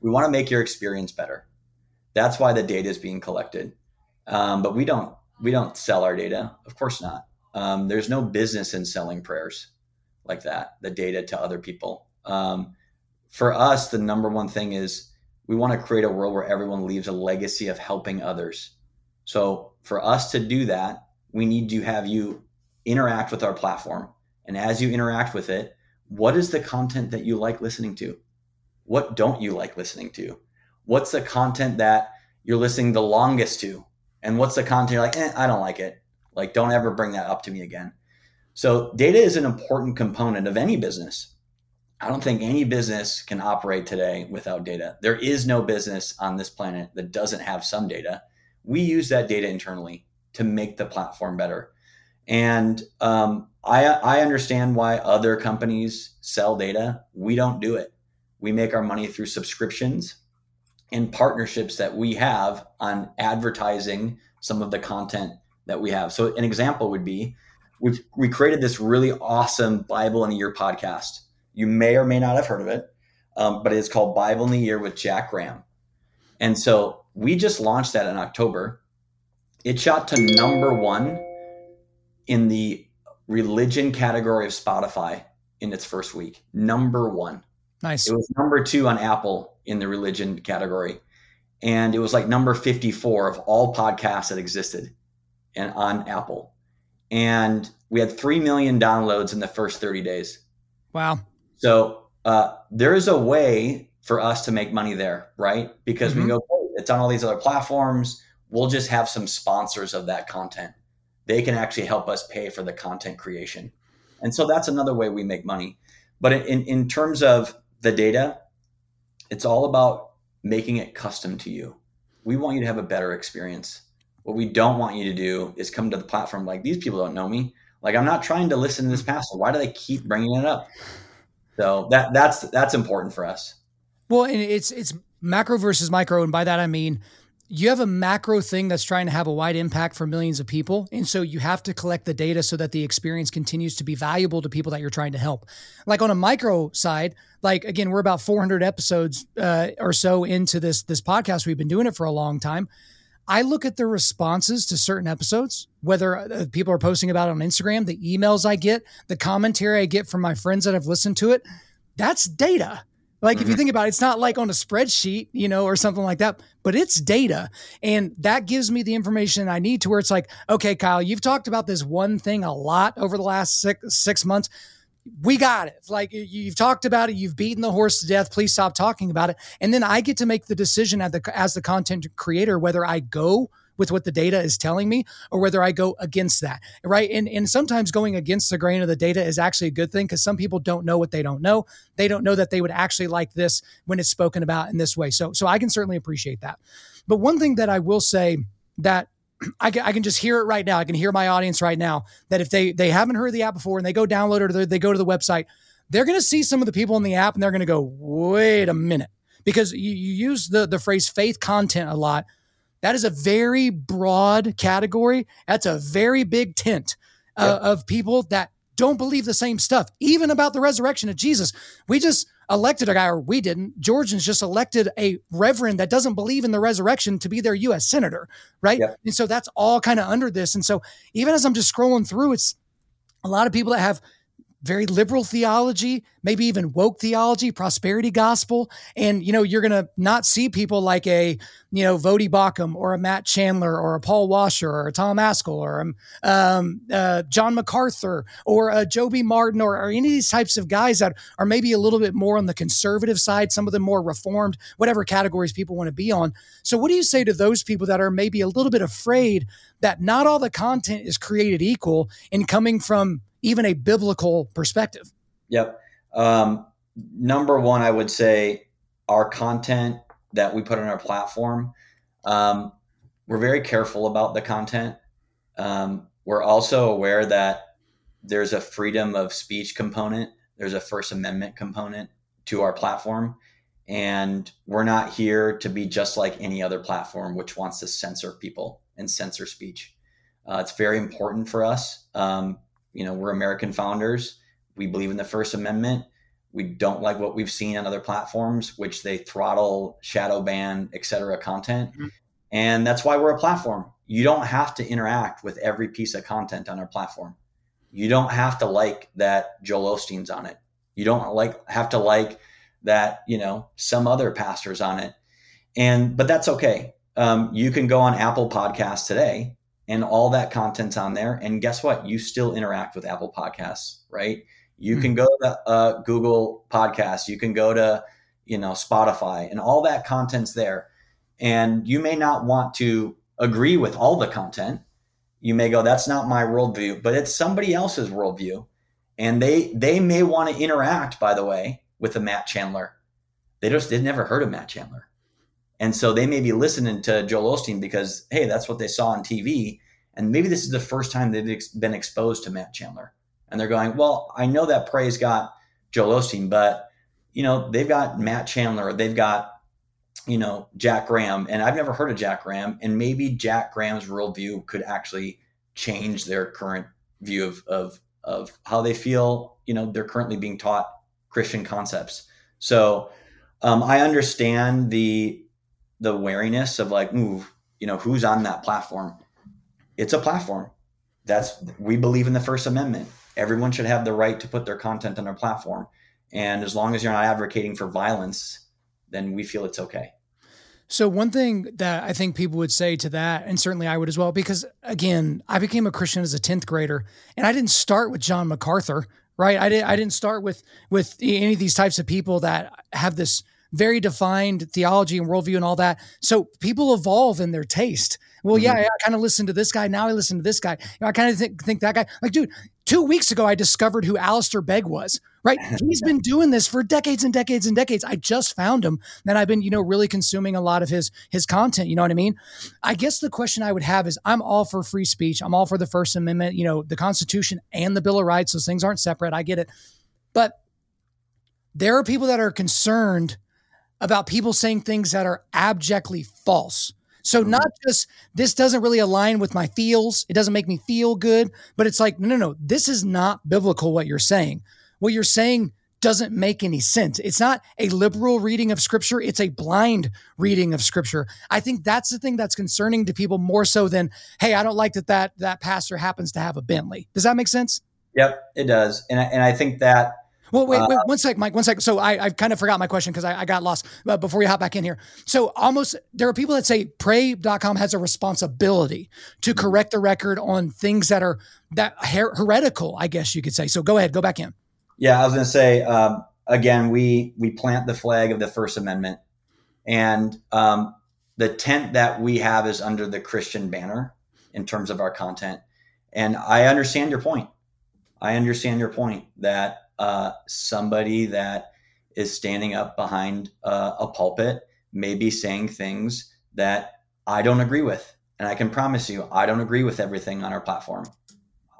We want to make your experience better. That's why the data is being collected. Um, but we don't we don't sell our data. Of course not. Um, there's no business in selling prayers like that. The data to other people. Um, for us, the number one thing is we want to create a world where everyone leaves a legacy of helping others. So for us to do that, we need to have you interact with our platform. And as you interact with it, what is the content that you like listening to? What don't you like listening to? What's the content that you're listening the longest to? And what's the content you're like, eh, I don't like it. Like, don't ever bring that up to me again. So, data is an important component of any business. I don't think any business can operate today without data. There is no business on this planet that doesn't have some data. We use that data internally to make the platform better. And um, I, I understand why other companies sell data. We don't do it. We make our money through subscriptions and partnerships that we have on advertising some of the content that we have. So, an example would be we we created this really awesome Bible in a Year podcast you may or may not have heard of it, um, but it's called Bible in the Year with Jack Graham. And so we just launched that in October. It shot to number one in the religion category of Spotify in its first week. Number one. Nice. It was number two on Apple in the religion category. And it was like number 54 of all podcasts that existed and on Apple. And we had 3 million downloads in the first 30 days. Wow. So uh, there is a way for us to make money there, right? Because mm-hmm. we go, it's on all these other platforms. we'll just have some sponsors of that content. They can actually help us pay for the content creation. And so that's another way we make money. But in, in terms of the data, it's all about making it custom to you. We want you to have a better experience. What we don't want you to do is come to the platform like these people don't know me. Like I'm not trying to listen to this pastor. Why do they keep bringing it up? So that that's that's important for us. Well, and it's it's macro versus micro, and by that I mean you have a macro thing that's trying to have a wide impact for millions of people. And so you have to collect the data so that the experience continues to be valuable to people that you're trying to help. Like on a micro side, like again, we're about 400 episodes uh, or so into this this podcast. We've been doing it for a long time. I look at the responses to certain episodes, whether uh, people are posting about it on Instagram, the emails I get, the commentary I get from my friends that have listened to it. That's data. Like if you mm-hmm. think about it, it's not like on a spreadsheet, you know, or something like that, but it's data. And that gives me the information I need to where it's like, okay, Kyle, you've talked about this one thing a lot over the last six, six months. We got it. Like you've talked about it. You've beaten the horse to death. Please stop talking about it. And then I get to make the decision as the, as the content creator, whether I go with what the data is telling me or whether I go against that. Right. And, and sometimes going against the grain of the data is actually a good thing because some people don't know what they don't know. They don't know that they would actually like this when it's spoken about in this way. So, so I can certainly appreciate that. But one thing that I will say that I can, I can just hear it right now. I can hear my audience right now that if they they haven't heard the app before and they go download it or they go to the website, they're going to see some of the people in the app and they're going to go, wait a minute, because you, you use the the phrase faith content a lot. That is a very broad category. That's a very big tent uh, of people that don't believe the same stuff, even about the resurrection of Jesus. We just elected a guy, or we didn't. Georgians just elected a reverend that doesn't believe in the resurrection to be their U.S. senator, right? And so that's all kind of under this. And so even as I'm just scrolling through, it's a lot of people that have very liberal theology, maybe even woke theology, prosperity gospel. And, you know, you're going to not see people like a, you know, Voddie Baucham or a Matt Chandler or a Paul Washer or a Tom Ascol or um, um, uh, John MacArthur or a Joby Martin or, or, any of these types of guys that are maybe a little bit more on the conservative side, some of them more reformed, whatever categories people want to be on. So, what do you say to those people that are maybe a little bit afraid that not all the content is created equal and coming from even a biblical perspective. Yep. Um, number one, I would say our content that we put on our platform, um, we're very careful about the content. Um, we're also aware that there's a freedom of speech component, there's a First Amendment component to our platform. And we're not here to be just like any other platform which wants to censor people and censor speech. Uh, it's very important for us. Um, you know, we're American founders. We believe in the First Amendment. We don't like what we've seen on other platforms, which they throttle, shadow ban, etc. content. Mm-hmm. And that's why we're a platform. You don't have to interact with every piece of content on our platform. You don't have to like that Joel Osteen's on it. You don't like have to like that, you know, some other pastors on it. And but that's okay. Um, you can go on Apple Podcasts today and all that content's on there. And guess what? You still interact with Apple Podcasts, right? You mm-hmm. can go to uh, Google Podcasts. You can go to you know Spotify, and all that content's there. And you may not want to agree with all the content. You may go, "That's not my worldview," but it's somebody else's worldview, and they they may want to interact. By the way, with a Matt Chandler, they just they've never heard of Matt Chandler and so they may be listening to Joel Osteen because, hey, that's what they saw on TV. And maybe this is the first time they've ex- been exposed to Matt Chandler. And they're going, well, I know that Pray's got Joel Osteen, but, you know, they've got Matt Chandler, they've got, you know, Jack Graham. And I've never heard of Jack Graham. And maybe Jack Graham's worldview could actually change their current view of, of, of how they feel, you know, they're currently being taught Christian concepts. So um, I understand the the wariness of like, ooh, you know, who's on that platform? It's a platform. That's we believe in the First Amendment. Everyone should have the right to put their content on their platform. And as long as you're not advocating for violence, then we feel it's okay. So one thing that I think people would say to that, and certainly I would as well, because again, I became a Christian as a 10th grader and I didn't start with John MacArthur, right? I didn't I didn't start with with any of these types of people that have this very defined theology and worldview and all that. So people evolve in their taste. Well, mm-hmm. yeah, I kind of listened to this guy. Now I listen to this guy. You know, I kind of think, think that guy. Like, dude, two weeks ago, I discovered who Alistair Begg was, right? He's been doing this for decades and decades and decades. I just found him. And I've been, you know, really consuming a lot of his, his content. You know what I mean? I guess the question I would have is I'm all for free speech. I'm all for the First Amendment, you know, the Constitution and the Bill of Rights. Those things aren't separate. I get it. But there are people that are concerned about people saying things that are abjectly false. So not just this doesn't really align with my feels, it doesn't make me feel good, but it's like no no no, this is not biblical what you're saying. What you're saying doesn't make any sense. It's not a liberal reading of scripture, it's a blind reading of scripture. I think that's the thing that's concerning to people more so than hey, I don't like that that that pastor happens to have a Bentley. Does that make sense? Yep, it does. And I, and I think that well, wait, wait, uh, one sec, Mike, one sec. So I, I kind of forgot my question because I, I, got lost uh, before you hop back in here. So almost, there are people that say pray.com has a responsibility to mm-hmm. correct the record on things that are that her- heretical, I guess you could say. So go ahead, go back in. Yeah, I was going to say, um, again, we, we plant the flag of the First Amendment and um, the tent that we have is under the Christian banner in terms of our content. And I understand your point. I understand your point that uh, somebody that is standing up behind uh, a pulpit may be saying things that I don't agree with. And I can promise you, I don't agree with everything on our platform.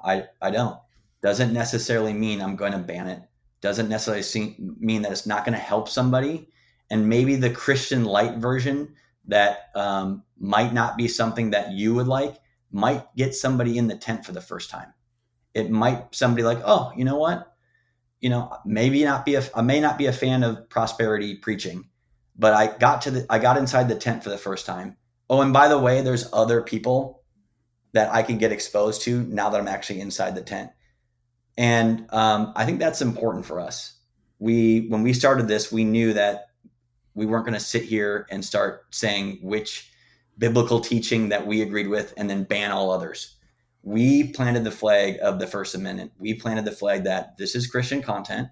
I, I don't. Doesn't necessarily mean I'm going to ban it. Doesn't necessarily mean that it's not going to help somebody. And maybe the Christian light version that um, might not be something that you would like might get somebody in the tent for the first time. It might somebody like, oh, you know what? You know, maybe not be a, I may not be a fan of prosperity preaching, but I got to the, I got inside the tent for the first time. Oh, and by the way, there's other people that I can get exposed to now that I'm actually inside the tent. And um, I think that's important for us. We, when we started this, we knew that we weren't going to sit here and start saying which biblical teaching that we agreed with and then ban all others we planted the flag of the First Amendment. We planted the flag that this is Christian content.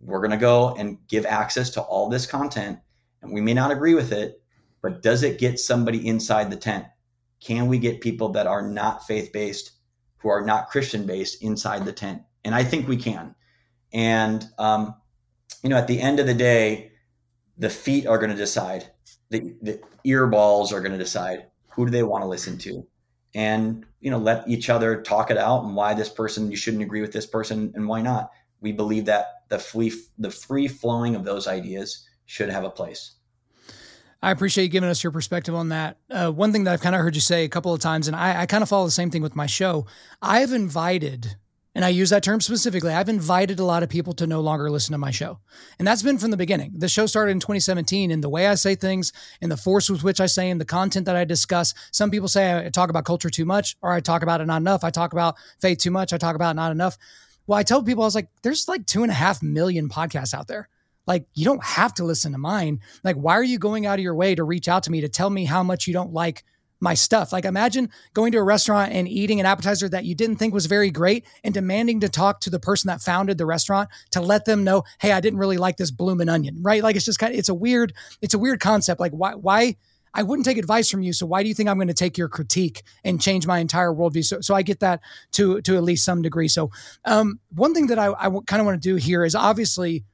We're going to go and give access to all this content. And we may not agree with it, but does it get somebody inside the tent? Can we get people that are not faith based, who are not Christian based, inside the tent? And I think we can. And, um, you know, at the end of the day, the feet are going to decide, the, the earballs are going to decide who do they want to listen to and you know let each other talk it out and why this person you shouldn't agree with this person and why not we believe that the free the free flowing of those ideas should have a place I appreciate you giving us your perspective on that. Uh, one thing that I've kind of heard you say a couple of times, and I, I kind of follow the same thing with my show. I've invited and I use that term specifically. I've invited a lot of people to no longer listen to my show. And that's been from the beginning. The show started in 2017 and the way I say things and the force with which I say and the content that I discuss. Some people say I talk about culture too much or I talk about it not enough. I talk about faith too much. I talk about not enough. Well, I tell people, I was like, there's like two and a half million podcasts out there. Like, you don't have to listen to mine. Like, why are you going out of your way to reach out to me to tell me how much you don't like my stuff. Like imagine going to a restaurant and eating an appetizer that you didn't think was very great and demanding to talk to the person that founded the restaurant to let them know, "Hey, I didn't really like this blooming onion." Right? Like it's just kind of it's a weird it's a weird concept. Like why why I wouldn't take advice from you. So why do you think I'm going to take your critique and change my entire worldview? So, so I get that to to at least some degree. So um, one thing that I, I kind of want to do here is obviously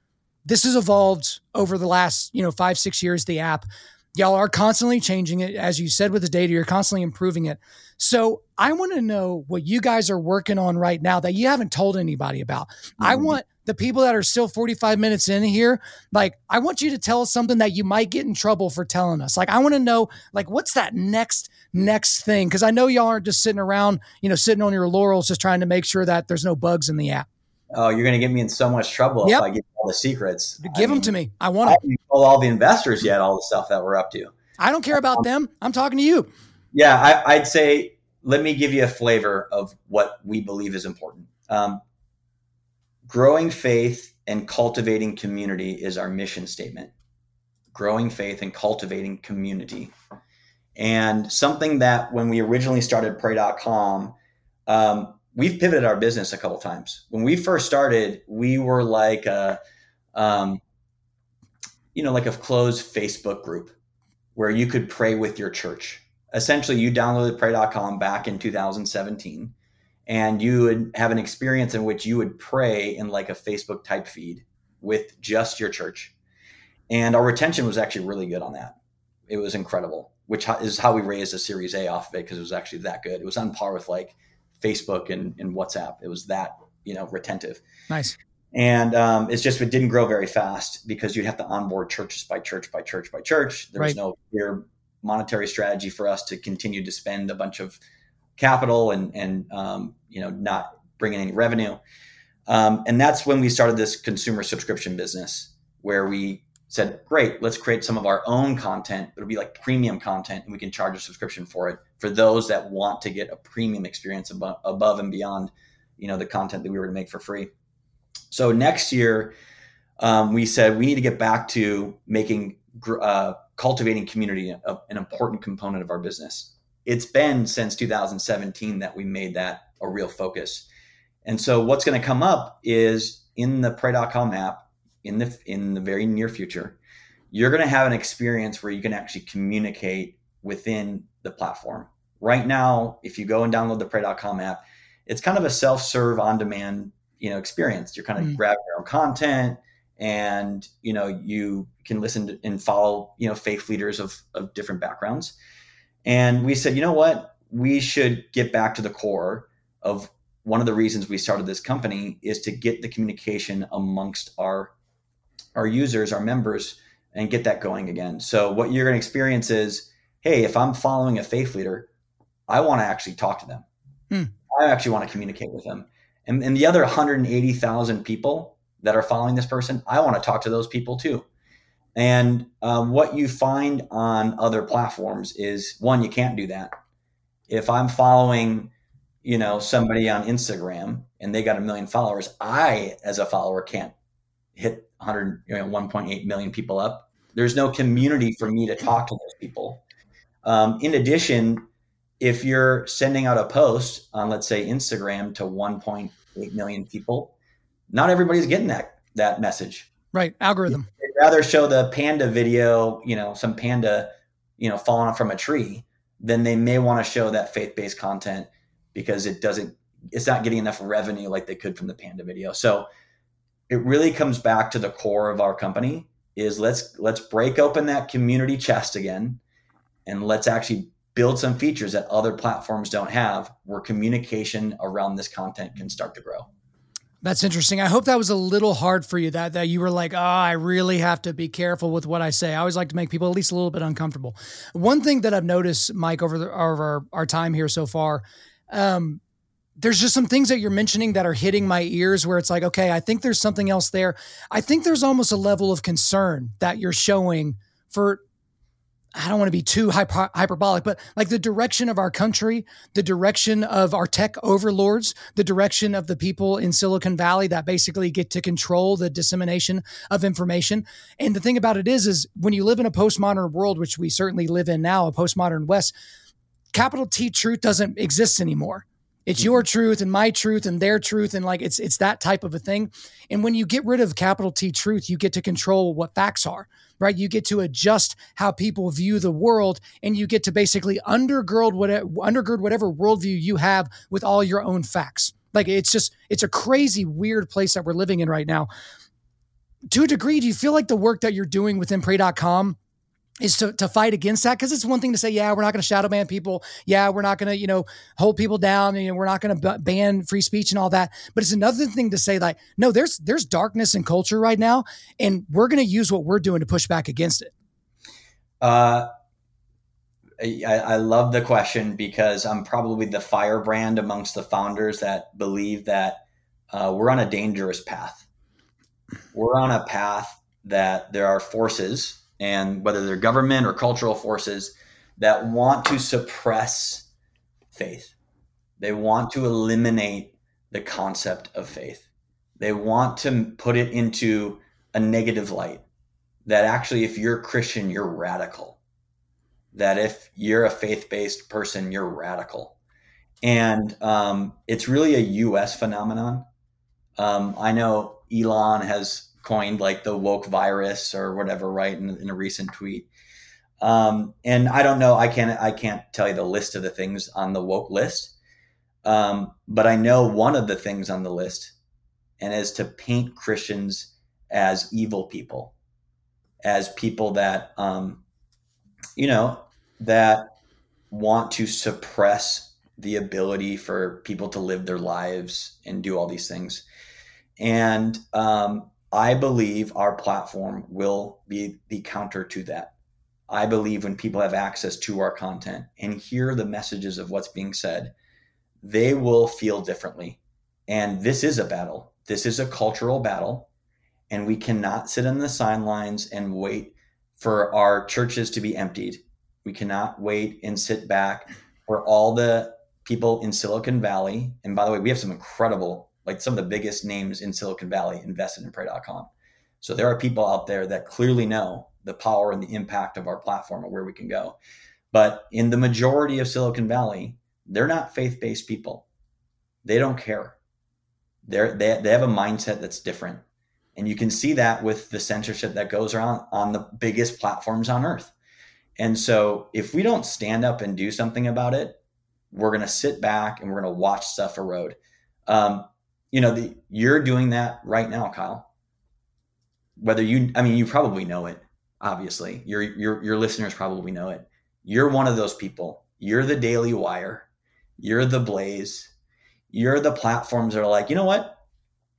this has evolved over the last you know five six years. The app y'all are constantly changing it. As you said with the data you're constantly improving it. So i want to know what you guys are working on right now that you haven't told anybody about. Mm-hmm. i want the people that are still 45 minutes in here like i want you to tell us something that you might get in trouble for telling us. Like i want to know like what's that next next thing? Because i know y'all aren't just sitting around you know sitting on your laurels just trying to make sure that there's no bugs in the app oh, you're going to get me in so much trouble yep. if I give all the secrets. Give I them mean, to me. I want I haven't told all the investors yet all the stuff that we're up to. I don't care about um, them. I'm talking to you. Yeah, I, I'd say let me give you a flavor of what we believe is important. Um, growing faith and cultivating community is our mission statement. Growing faith and cultivating community. And something that when we originally started pray.com, um, we've pivoted our business a couple times. When we first started, we were like, a, um, you know, like a closed Facebook group where you could pray with your church. Essentially, you downloaded pray.com back in 2017 and you would have an experience in which you would pray in like a Facebook type feed with just your church. And our retention was actually really good on that. It was incredible, which is how we raised a Series A off of it because it was actually that good. It was on par with like Facebook and, and WhatsApp. It was that, you know, retentive. Nice. And um, it's just it didn't grow very fast because you'd have to onboard churches by church by church by church. There was no clear monetary strategy for us to continue to spend a bunch of capital and and um, you know not bringing any revenue. Um, and that's when we started this consumer subscription business where we said, great, let's create some of our own content. It'll be like premium content and we can charge a subscription for it for those that want to get a premium experience above, above and beyond, you know, the content that we were to make for free. So next year, um, we said we need to get back to making uh, cultivating community a, an important component of our business. It's been since 2017 that we made that a real focus. And so what's going to come up is in the pray.com app in the in the very near future, you're going to have an experience where you can actually communicate within the platform. Right now, if you go and download the pray.com app, it's kind of a self-serve on-demand you know experience you're kind of mm. grabbing your own content and you know you can listen to, and follow you know faith leaders of, of different backgrounds and we said you know what we should get back to the core of one of the reasons we started this company is to get the communication amongst our our users our members and get that going again so what you're going to experience is hey if i'm following a faith leader i want to actually talk to them mm. i actually want to communicate with them and, and the other 180,000 people that are following this person, I want to talk to those people too. And um, what you find on other platforms is one, you can't do that. If I'm following, you know, somebody on Instagram and they got a million followers, I, as a follower, can't hit 100, you know, 1.8 million people up. There's no community for me to talk to those people. Um, in addition, if you're sending out a post on let's say Instagram to 1.8 million people, not everybody's getting that that message. Right, algorithm. They'd rather show the panda video, you know, some panda, you know, falling off from a tree, then they may want to show that faith-based content because it doesn't it's not getting enough revenue like they could from the panda video. So it really comes back to the core of our company is let's let's break open that community chest again and let's actually build some features that other platforms don't have where communication around this content can start to grow. That's interesting. I hope that was a little hard for you that that you were like, "Oh, I really have to be careful with what I say." I always like to make people at least a little bit uncomfortable. One thing that I've noticed, Mike, over, the, over our, our time here so far, um, there's just some things that you're mentioning that are hitting my ears where it's like, okay, I think there's something else there. I think there's almost a level of concern that you're showing for I don't want to be too hyper, hyperbolic, but like the direction of our country, the direction of our tech overlords, the direction of the people in Silicon Valley that basically get to control the dissemination of information. And the thing about it is, is when you live in a postmodern world, which we certainly live in now, a postmodern West, capital T truth doesn't exist anymore. It's your mm-hmm. truth and my truth and their truth and like it's it's that type of a thing. And when you get rid of capital T truth, you get to control what facts are, right? You get to adjust how people view the world and you get to basically undergird whatever undergird whatever worldview you have with all your own facts. Like it's just it's a crazy weird place that we're living in right now. To a degree, do you feel like the work that you're doing within pray.com is to, to fight against that because it's one thing to say yeah we're not going to shadow ban people. Yeah we're not going to you know hold people down and you know, we're not going to ban free speech and all that. But it's another thing to say like no there's there's darkness in culture right now and we're going to use what we're doing to push back against it. Uh I, I love the question because I'm probably the firebrand amongst the founders that believe that uh, we're on a dangerous path. We're on a path that there are forces and whether they're government or cultural forces that want to suppress faith. They want to eliminate the concept of faith. They want to put it into a negative light. That actually, if you're Christian, you're radical. That if you're a faith based person, you're radical. And um, it's really a US phenomenon. Um, I know Elon has coined like the woke virus or whatever, right? In, in a recent tweet. Um, and I don't know, I can't, I can't tell you the list of the things on the woke list. Um, but I know one of the things on the list and is to paint Christians as evil people, as people that, um, you know, that want to suppress the ability for people to live their lives and do all these things. And um, I believe our platform will be the counter to that. I believe when people have access to our content and hear the messages of what's being said, they will feel differently. And this is a battle. This is a cultural battle. And we cannot sit on the sidelines and wait for our churches to be emptied. We cannot wait and sit back for all the people in Silicon Valley. And by the way, we have some incredible, like some of the biggest names in Silicon Valley invested in pray.com. So there are people out there that clearly know the power and the impact of our platform and where we can go. But in the majority of Silicon Valley, they're not faith-based people. They don't care. They're, they, they have a mindset that's different. And you can see that with the censorship that goes around on the biggest platforms on earth. And so if we don't stand up and do something about it, we're going to sit back and we're going to watch stuff erode. Um, you know, the, you're doing that right now, Kyle. Whether you, I mean, you probably know it. Obviously, your your your listeners probably know it. You're one of those people. You're the Daily Wire. You're the Blaze. You're the platforms that are like, you know what?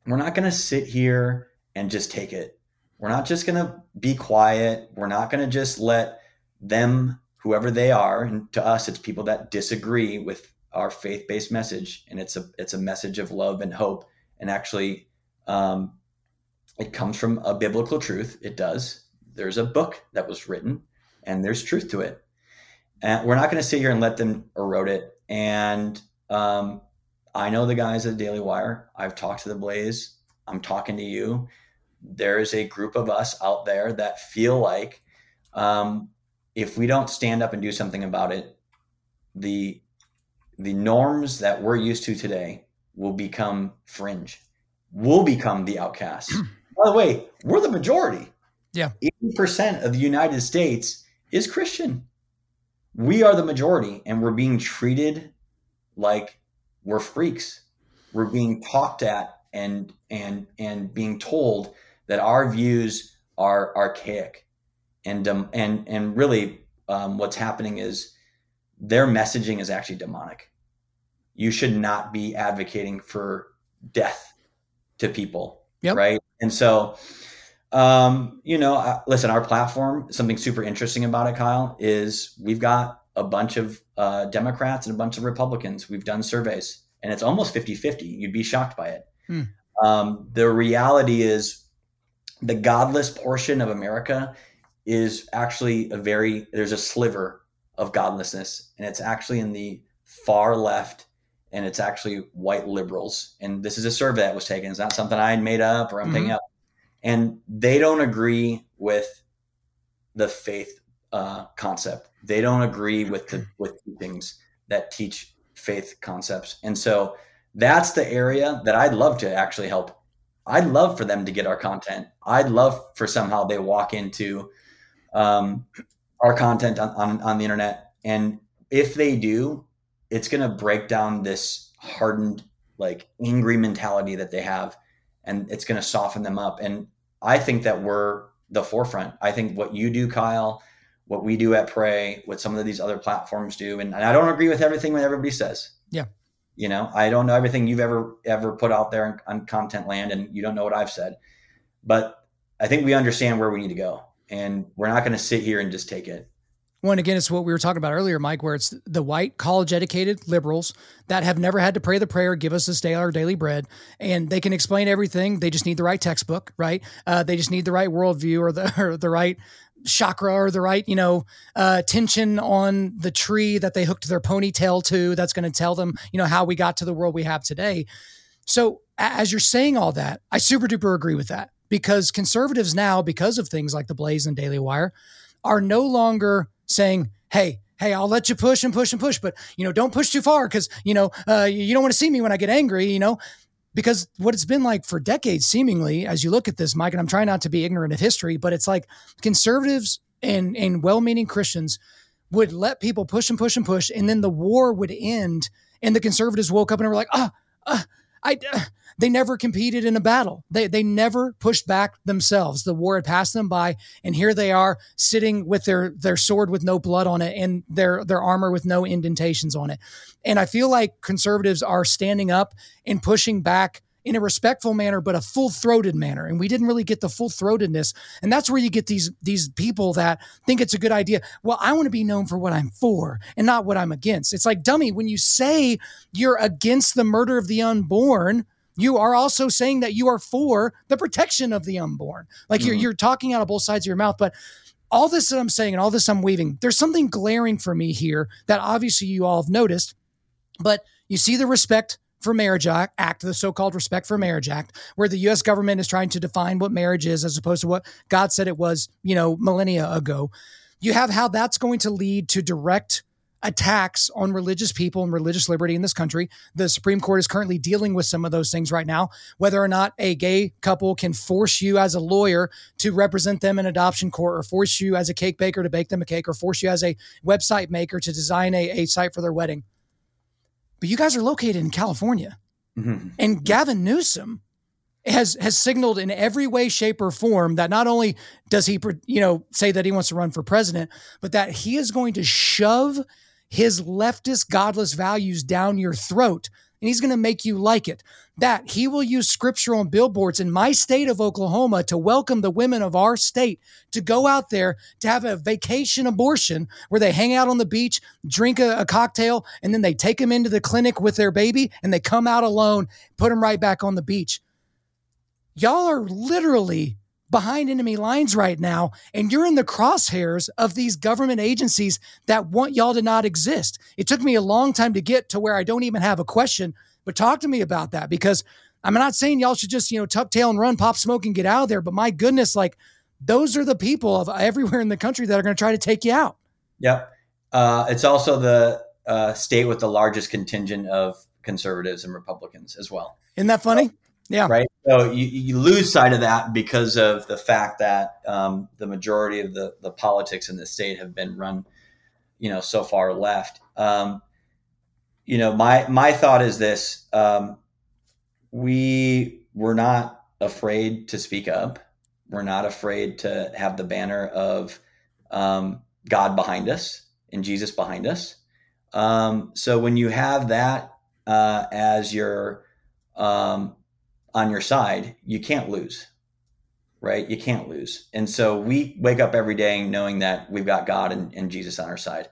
We're not going to sit here and just take it. We're not just going to be quiet. We're not going to just let them, whoever they are, and to us, it's people that disagree with our faith-based message, and it's a it's a message of love and hope, and actually, um, it comes from a biblical truth. It does. There's a book that was written, and there's truth to it. And we're not going to sit here and let them erode it. And um, I know the guys at the Daily Wire. I've talked to the Blaze. I'm talking to you. There is a group of us out there that feel like um, if we don't stand up and do something about it, the the norms that we're used to today will become fringe. We'll become the outcasts. By the way, we're the majority. Yeah. 80% of the United States is Christian. We are the majority and we're being treated like we're freaks. We're being talked at and and and being told that our views are archaic. And um, and and really um, what's happening is their messaging is actually demonic. You should not be advocating for death to people, yep. right? And so, um, you know, uh, listen, our platform, something super interesting about it, Kyle, is we've got a bunch of uh, Democrats and a bunch of Republicans. We've done surveys, and it's almost 50 50. You'd be shocked by it. Hmm. Um, the reality is, the godless portion of America is actually a very, there's a sliver of godlessness, and it's actually in the far left and it's actually white liberals. And this is a survey that was taken. It's not something I made up or I'm mm-hmm. up. And they don't agree with the faith uh, concept. They don't agree with the with things that teach faith concepts. And so that's the area that I'd love to actually help. I'd love for them to get our content. I'd love for somehow they walk into um, our content on, on, on the internet. And if they do, it's going to break down this hardened, like angry mentality that they have, and it's going to soften them up. And I think that we're the forefront. I think what you do, Kyle, what we do at Pray, what some of these other platforms do, and, and I don't agree with everything that everybody says. Yeah. You know, I don't know everything you've ever ever put out there on content land, and you don't know what I've said. But I think we understand where we need to go, and we're not going to sit here and just take it. Well, and again, it's what we were talking about earlier, Mike, where it's the white, college educated liberals that have never had to pray the prayer, give us this day our daily bread, and they can explain everything. They just need the right textbook, right? Uh, they just need the right worldview or the, or the right chakra or the right, you know, uh, tension on the tree that they hooked their ponytail to that's going to tell them, you know, how we got to the world we have today. So, as you're saying all that, I super duper agree with that because conservatives now, because of things like the Blaze and Daily Wire, are no longer saying, hey, hey, I'll let you push and push and push, but you know, don't push too far because you know uh, you don't want to see me when I get angry. You know, because what it's been like for decades, seemingly, as you look at this, Mike, and I'm trying not to be ignorant of history, but it's like conservatives and, and well meaning Christians would let people push and push and push, and then the war would end, and the conservatives woke up and were like, ah, oh, I. Uh, they never competed in a battle. They they never pushed back themselves. The war had passed them by, and here they are sitting with their their sword with no blood on it and their their armor with no indentations on it. And I feel like conservatives are standing up and pushing back in a respectful manner, but a full throated manner. And we didn't really get the full throatedness. And that's where you get these these people that think it's a good idea. Well, I want to be known for what I'm for and not what I'm against. It's like dummy when you say you're against the murder of the unborn. You are also saying that you are for the protection of the unborn. Like mm-hmm. you're you're talking out of both sides of your mouth, but all this that I'm saying and all this I'm weaving, there's something glaring for me here that obviously you all have noticed, but you see the respect for Marriage Act, the so called Respect for Marriage Act, where the US government is trying to define what marriage is as opposed to what God said it was, you know, millennia ago. You have how that's going to lead to direct attacks on religious people and religious liberty in this country. The Supreme Court is currently dealing with some of those things right now. Whether or not a gay couple can force you as a lawyer to represent them in adoption court, or force you as a cake baker to bake them a cake, or force you as a website maker to design a, a site for their wedding but you guys are located in California. Mm-hmm. And Gavin Newsom has has signaled in every way, shape, or form that not only does he, you know, say that he wants to run for president, but that he is going to shove his leftist, godless values down your throat and he's going to make you like it. That he will use scripture on billboards in my state of Oklahoma to welcome the women of our state to go out there to have a vacation abortion where they hang out on the beach, drink a, a cocktail, and then they take them into the clinic with their baby and they come out alone, put them right back on the beach. Y'all are literally behind enemy lines right now, and you're in the crosshairs of these government agencies that want y'all to not exist. It took me a long time to get to where I don't even have a question, but talk to me about that because I'm not saying y'all should just, you know, tuck tail and run, pop smoke and get out of there, but my goodness, like those are the people of everywhere in the country that are going to try to take you out. Yep. Uh, it's also the uh, state with the largest contingent of conservatives and Republicans as well. Isn't that funny? Yeah. Right. So you, you lose sight of that because of the fact that um, the majority of the, the politics in the state have been run, you know, so far left. Um, you know, my my thought is this: um, we were not afraid to speak up. We're not afraid to have the banner of um, God behind us and Jesus behind us. Um, so when you have that uh, as your um, on your side, you can't lose, right? You can't lose. And so we wake up every day knowing that we've got God and, and Jesus on our side.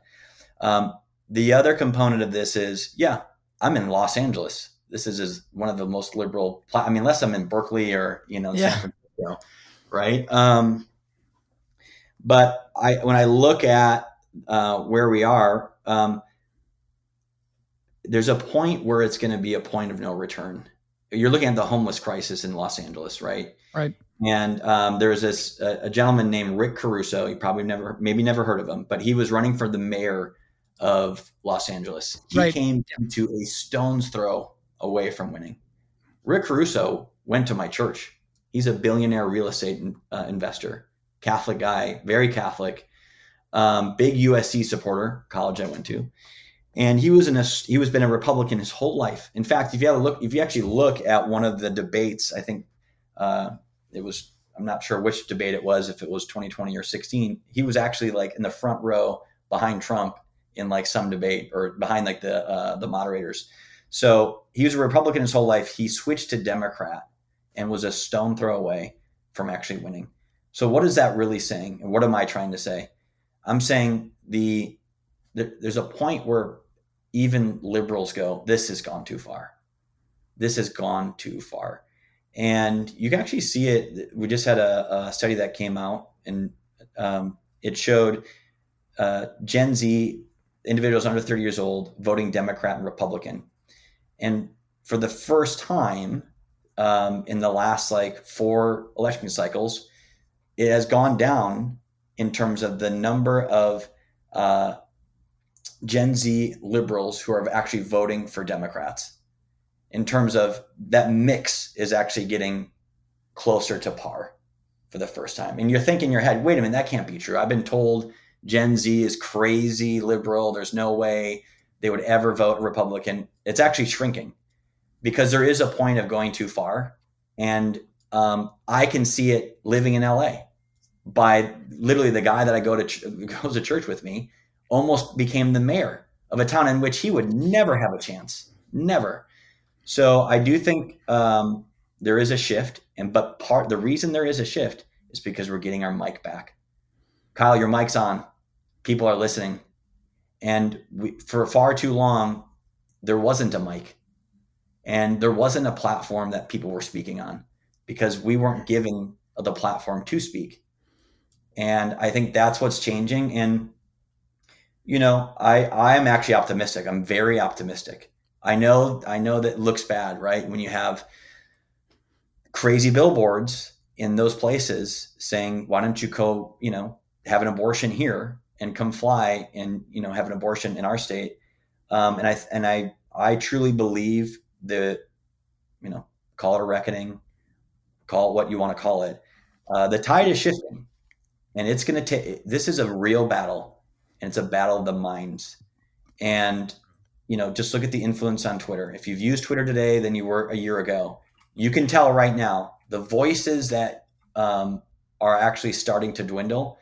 Um, the other component of this is, yeah, I'm in Los Angeles. This is, is one of the most liberal. I mean, unless I'm in Berkeley or you know, yeah. San Francisco, right? Um, but I, when I look at uh, where we are, um, there's a point where it's going to be a point of no return you're looking at the homeless crisis in Los Angeles, right? Right. And um, there was this a, a, gentleman named Rick Caruso. You probably never, maybe never heard of him, but he was running for the mayor of Los Angeles. He right. came to a stone's throw away from winning. Rick Caruso went to my church. He's a billionaire real estate uh, investor, Catholic guy, very Catholic, um, big USC supporter, college I went to and he was in a he was been a Republican his whole life. In fact, if you have a look, if you actually look at one of the debates, I think uh, it was I'm not sure which debate it was, if it was 2020 or 16. He was actually like in the front row behind Trump in like some debate or behind like the uh, the moderators. So he was a Republican his whole life. He switched to Democrat and was a stone throw away from actually winning. So what is that really saying? And what am I trying to say? I'm saying the there's a point where even liberals go, this has gone too far. This has gone too far. And you can actually see it. We just had a, a study that came out and um, it showed uh, Gen Z individuals under 30 years old voting Democrat and Republican. And for the first time um, in the last like four election cycles, it has gone down in terms of the number of uh, Gen Z liberals who are actually voting for Democrats. in terms of that mix is actually getting closer to par for the first time. And you're thinking in your head, wait a minute, that can't be true. I've been told Gen Z is crazy liberal. There's no way they would ever vote Republican. It's actually shrinking because there is a point of going too far. And um, I can see it living in LA by literally the guy that I go to ch- goes to church with me almost became the mayor of a town in which he would never have a chance, never. So I do think um, there is a shift, and but part the reason there is a shift is because we're getting our mic back. Kyle, your mic's on. People are listening, and we, for far too long there wasn't a mic, and there wasn't a platform that people were speaking on because we weren't given the platform to speak. And I think that's what's changing. And you know, I I am actually optimistic. I'm very optimistic. I know I know that looks bad, right? When you have crazy billboards in those places saying, "Why don't you go, you know, have an abortion here and come fly and you know have an abortion in our state?" Um, and I and I I truly believe that you know call it a reckoning, call it what you want to call it. Uh, the tide is shifting, and it's going to take. This is a real battle, and it's a battle of the minds. And you know, just look at the influence on Twitter. If you've used Twitter today than you were a year ago, you can tell right now the voices that um, are actually starting to dwindle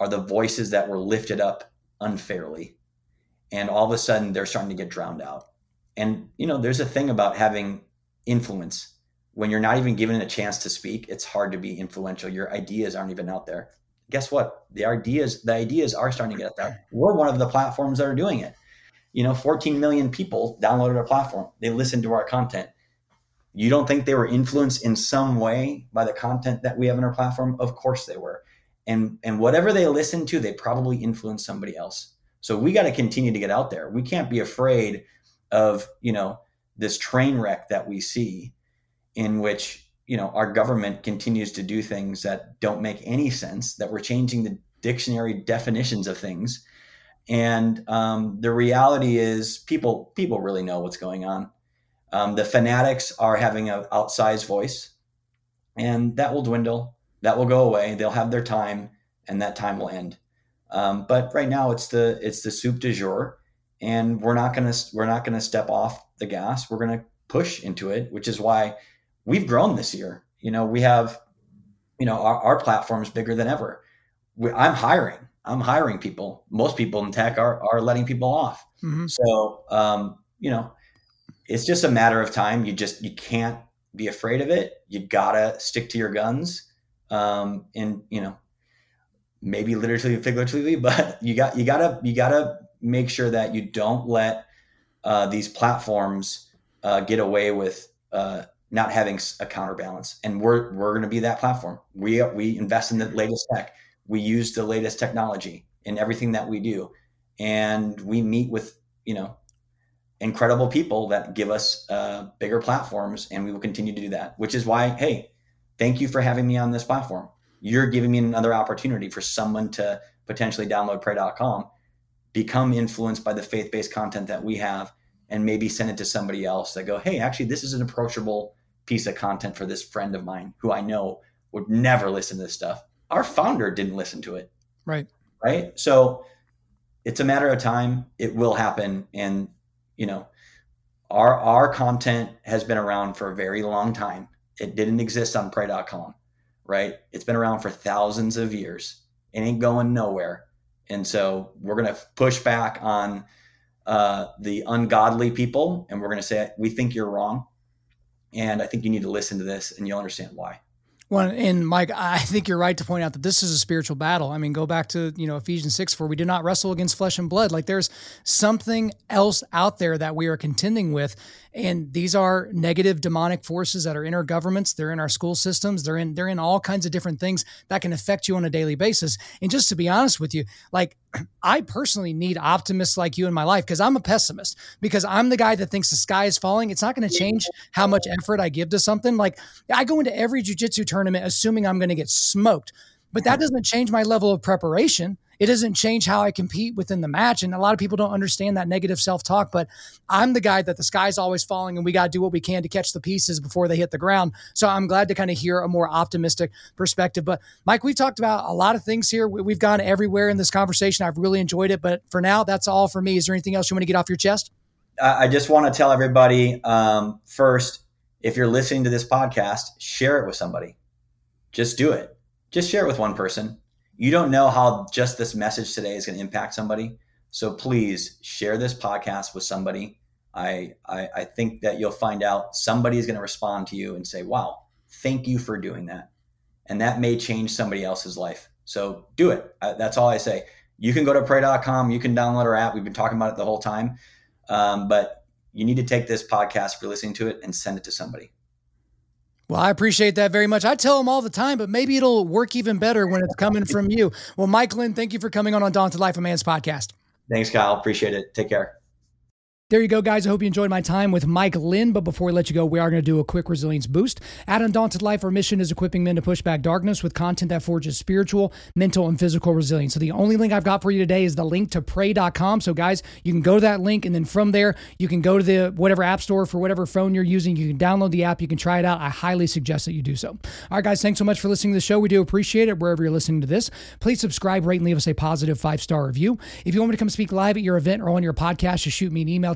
are the voices that were lifted up unfairly, and all of a sudden they're starting to get drowned out. And you know, there's a thing about having influence when you're not even given a chance to speak. It's hard to be influential. Your ideas aren't even out there. Guess what? The ideas, the ideas are starting to get out there. We're one of the platforms that are doing it. You know 14 million people downloaded our platform. They listened to our content. You don't think they were influenced in some way by the content that we have in our platform? Of course they were. And and whatever they listen to they probably influenced somebody else. So we got to continue to get out there. We can't be afraid of you know this train wreck that we see in which you know our government continues to do things that don't make any sense that we're changing the dictionary definitions of things and um, the reality is, people people really know what's going on. Um, the fanatics are having an outsized voice, and that will dwindle. That will go away. They'll have their time, and that time will end. Um, but right now, it's the it's the soup du jour, and we're not gonna we're not gonna step off the gas. We're gonna push into it, which is why we've grown this year. You know, we have, you know, our, our platform is bigger than ever. We, I'm hiring. I'm hiring people. Most people in tech are are letting people off. Mm-hmm. So um, you know, it's just a matter of time. You just you can't be afraid of it. You gotta stick to your guns. Um, and you know, maybe literally and figuratively, but you got you gotta you gotta make sure that you don't let uh, these platforms uh, get away with uh, not having a counterbalance. And we're we're going to be that platform. We we invest in the latest tech we use the latest technology in everything that we do and we meet with you know incredible people that give us uh, bigger platforms and we will continue to do that which is why hey thank you for having me on this platform you're giving me another opportunity for someone to potentially download pray.com become influenced by the faith-based content that we have and maybe send it to somebody else that go hey actually this is an approachable piece of content for this friend of mine who i know would never listen to this stuff our founder didn't listen to it. Right. Right. So it's a matter of time. It will happen. And, you know, our our content has been around for a very long time. It didn't exist on pray.com, right? It's been around for thousands of years. It ain't going nowhere. And so we're gonna push back on uh, the ungodly people and we're gonna say, we think you're wrong. And I think you need to listen to this and you'll understand why. Well, and Mike, I think you're right to point out that this is a spiritual battle. I mean, go back to, you know, Ephesians 6, for we do not wrestle against flesh and blood. Like there's something else out there that we are contending with. And these are negative demonic forces that are in our governments, they're in our school systems, they're in they're in all kinds of different things that can affect you on a daily basis. And just to be honest with you, like I personally need optimists like you in my life because I'm a pessimist because I'm the guy that thinks the sky is falling. It's not going to change how much effort I give to something. Like I go into every jujitsu tournament assuming I'm going to get smoked, but that doesn't change my level of preparation. It doesn't change how I compete within the match. And a lot of people don't understand that negative self talk, but I'm the guy that the sky's always falling and we got to do what we can to catch the pieces before they hit the ground. So I'm glad to kind of hear a more optimistic perspective. But Mike, we've talked about a lot of things here. We've gone everywhere in this conversation. I've really enjoyed it. But for now, that's all for me. Is there anything else you want to get off your chest? I just want to tell everybody um, first, if you're listening to this podcast, share it with somebody. Just do it. Just share it with one person. You don't know how just this message today is going to impact somebody. So please share this podcast with somebody. I, I, I think that you'll find out somebody is going to respond to you and say, wow, thank you for doing that. And that may change somebody else's life. So do it. that's all I say. You can go to pray.com. You can download our app. We've been talking about it the whole time. Um, but you need to take this podcast for listening to it and send it to somebody. Well, I appreciate that very much. I tell them all the time, but maybe it'll work even better when it's coming from you. Well, Mike Lynn, thank you for coming on Undaunted Life of Man's podcast. Thanks, Kyle. Appreciate it. Take care. There you go, guys. I hope you enjoyed my time with Mike Lynn. But before we let you go, we are going to do a quick resilience boost. At Undaunted Life, our mission is equipping men to push back darkness with content that forges spiritual, mental, and physical resilience. So the only link I've got for you today is the link to pray.com. So, guys, you can go to that link, and then from there, you can go to the whatever app store for whatever phone you're using. You can download the app, you can try it out. I highly suggest that you do so. All right, guys, thanks so much for listening to the show. We do appreciate it wherever you're listening to this. Please subscribe, rate, and leave us a positive five star review. If you want me to come speak live at your event or on your podcast, just shoot me an email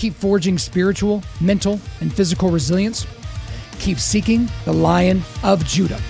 Keep forging spiritual, mental, and physical resilience. Keep seeking the Lion of Judah.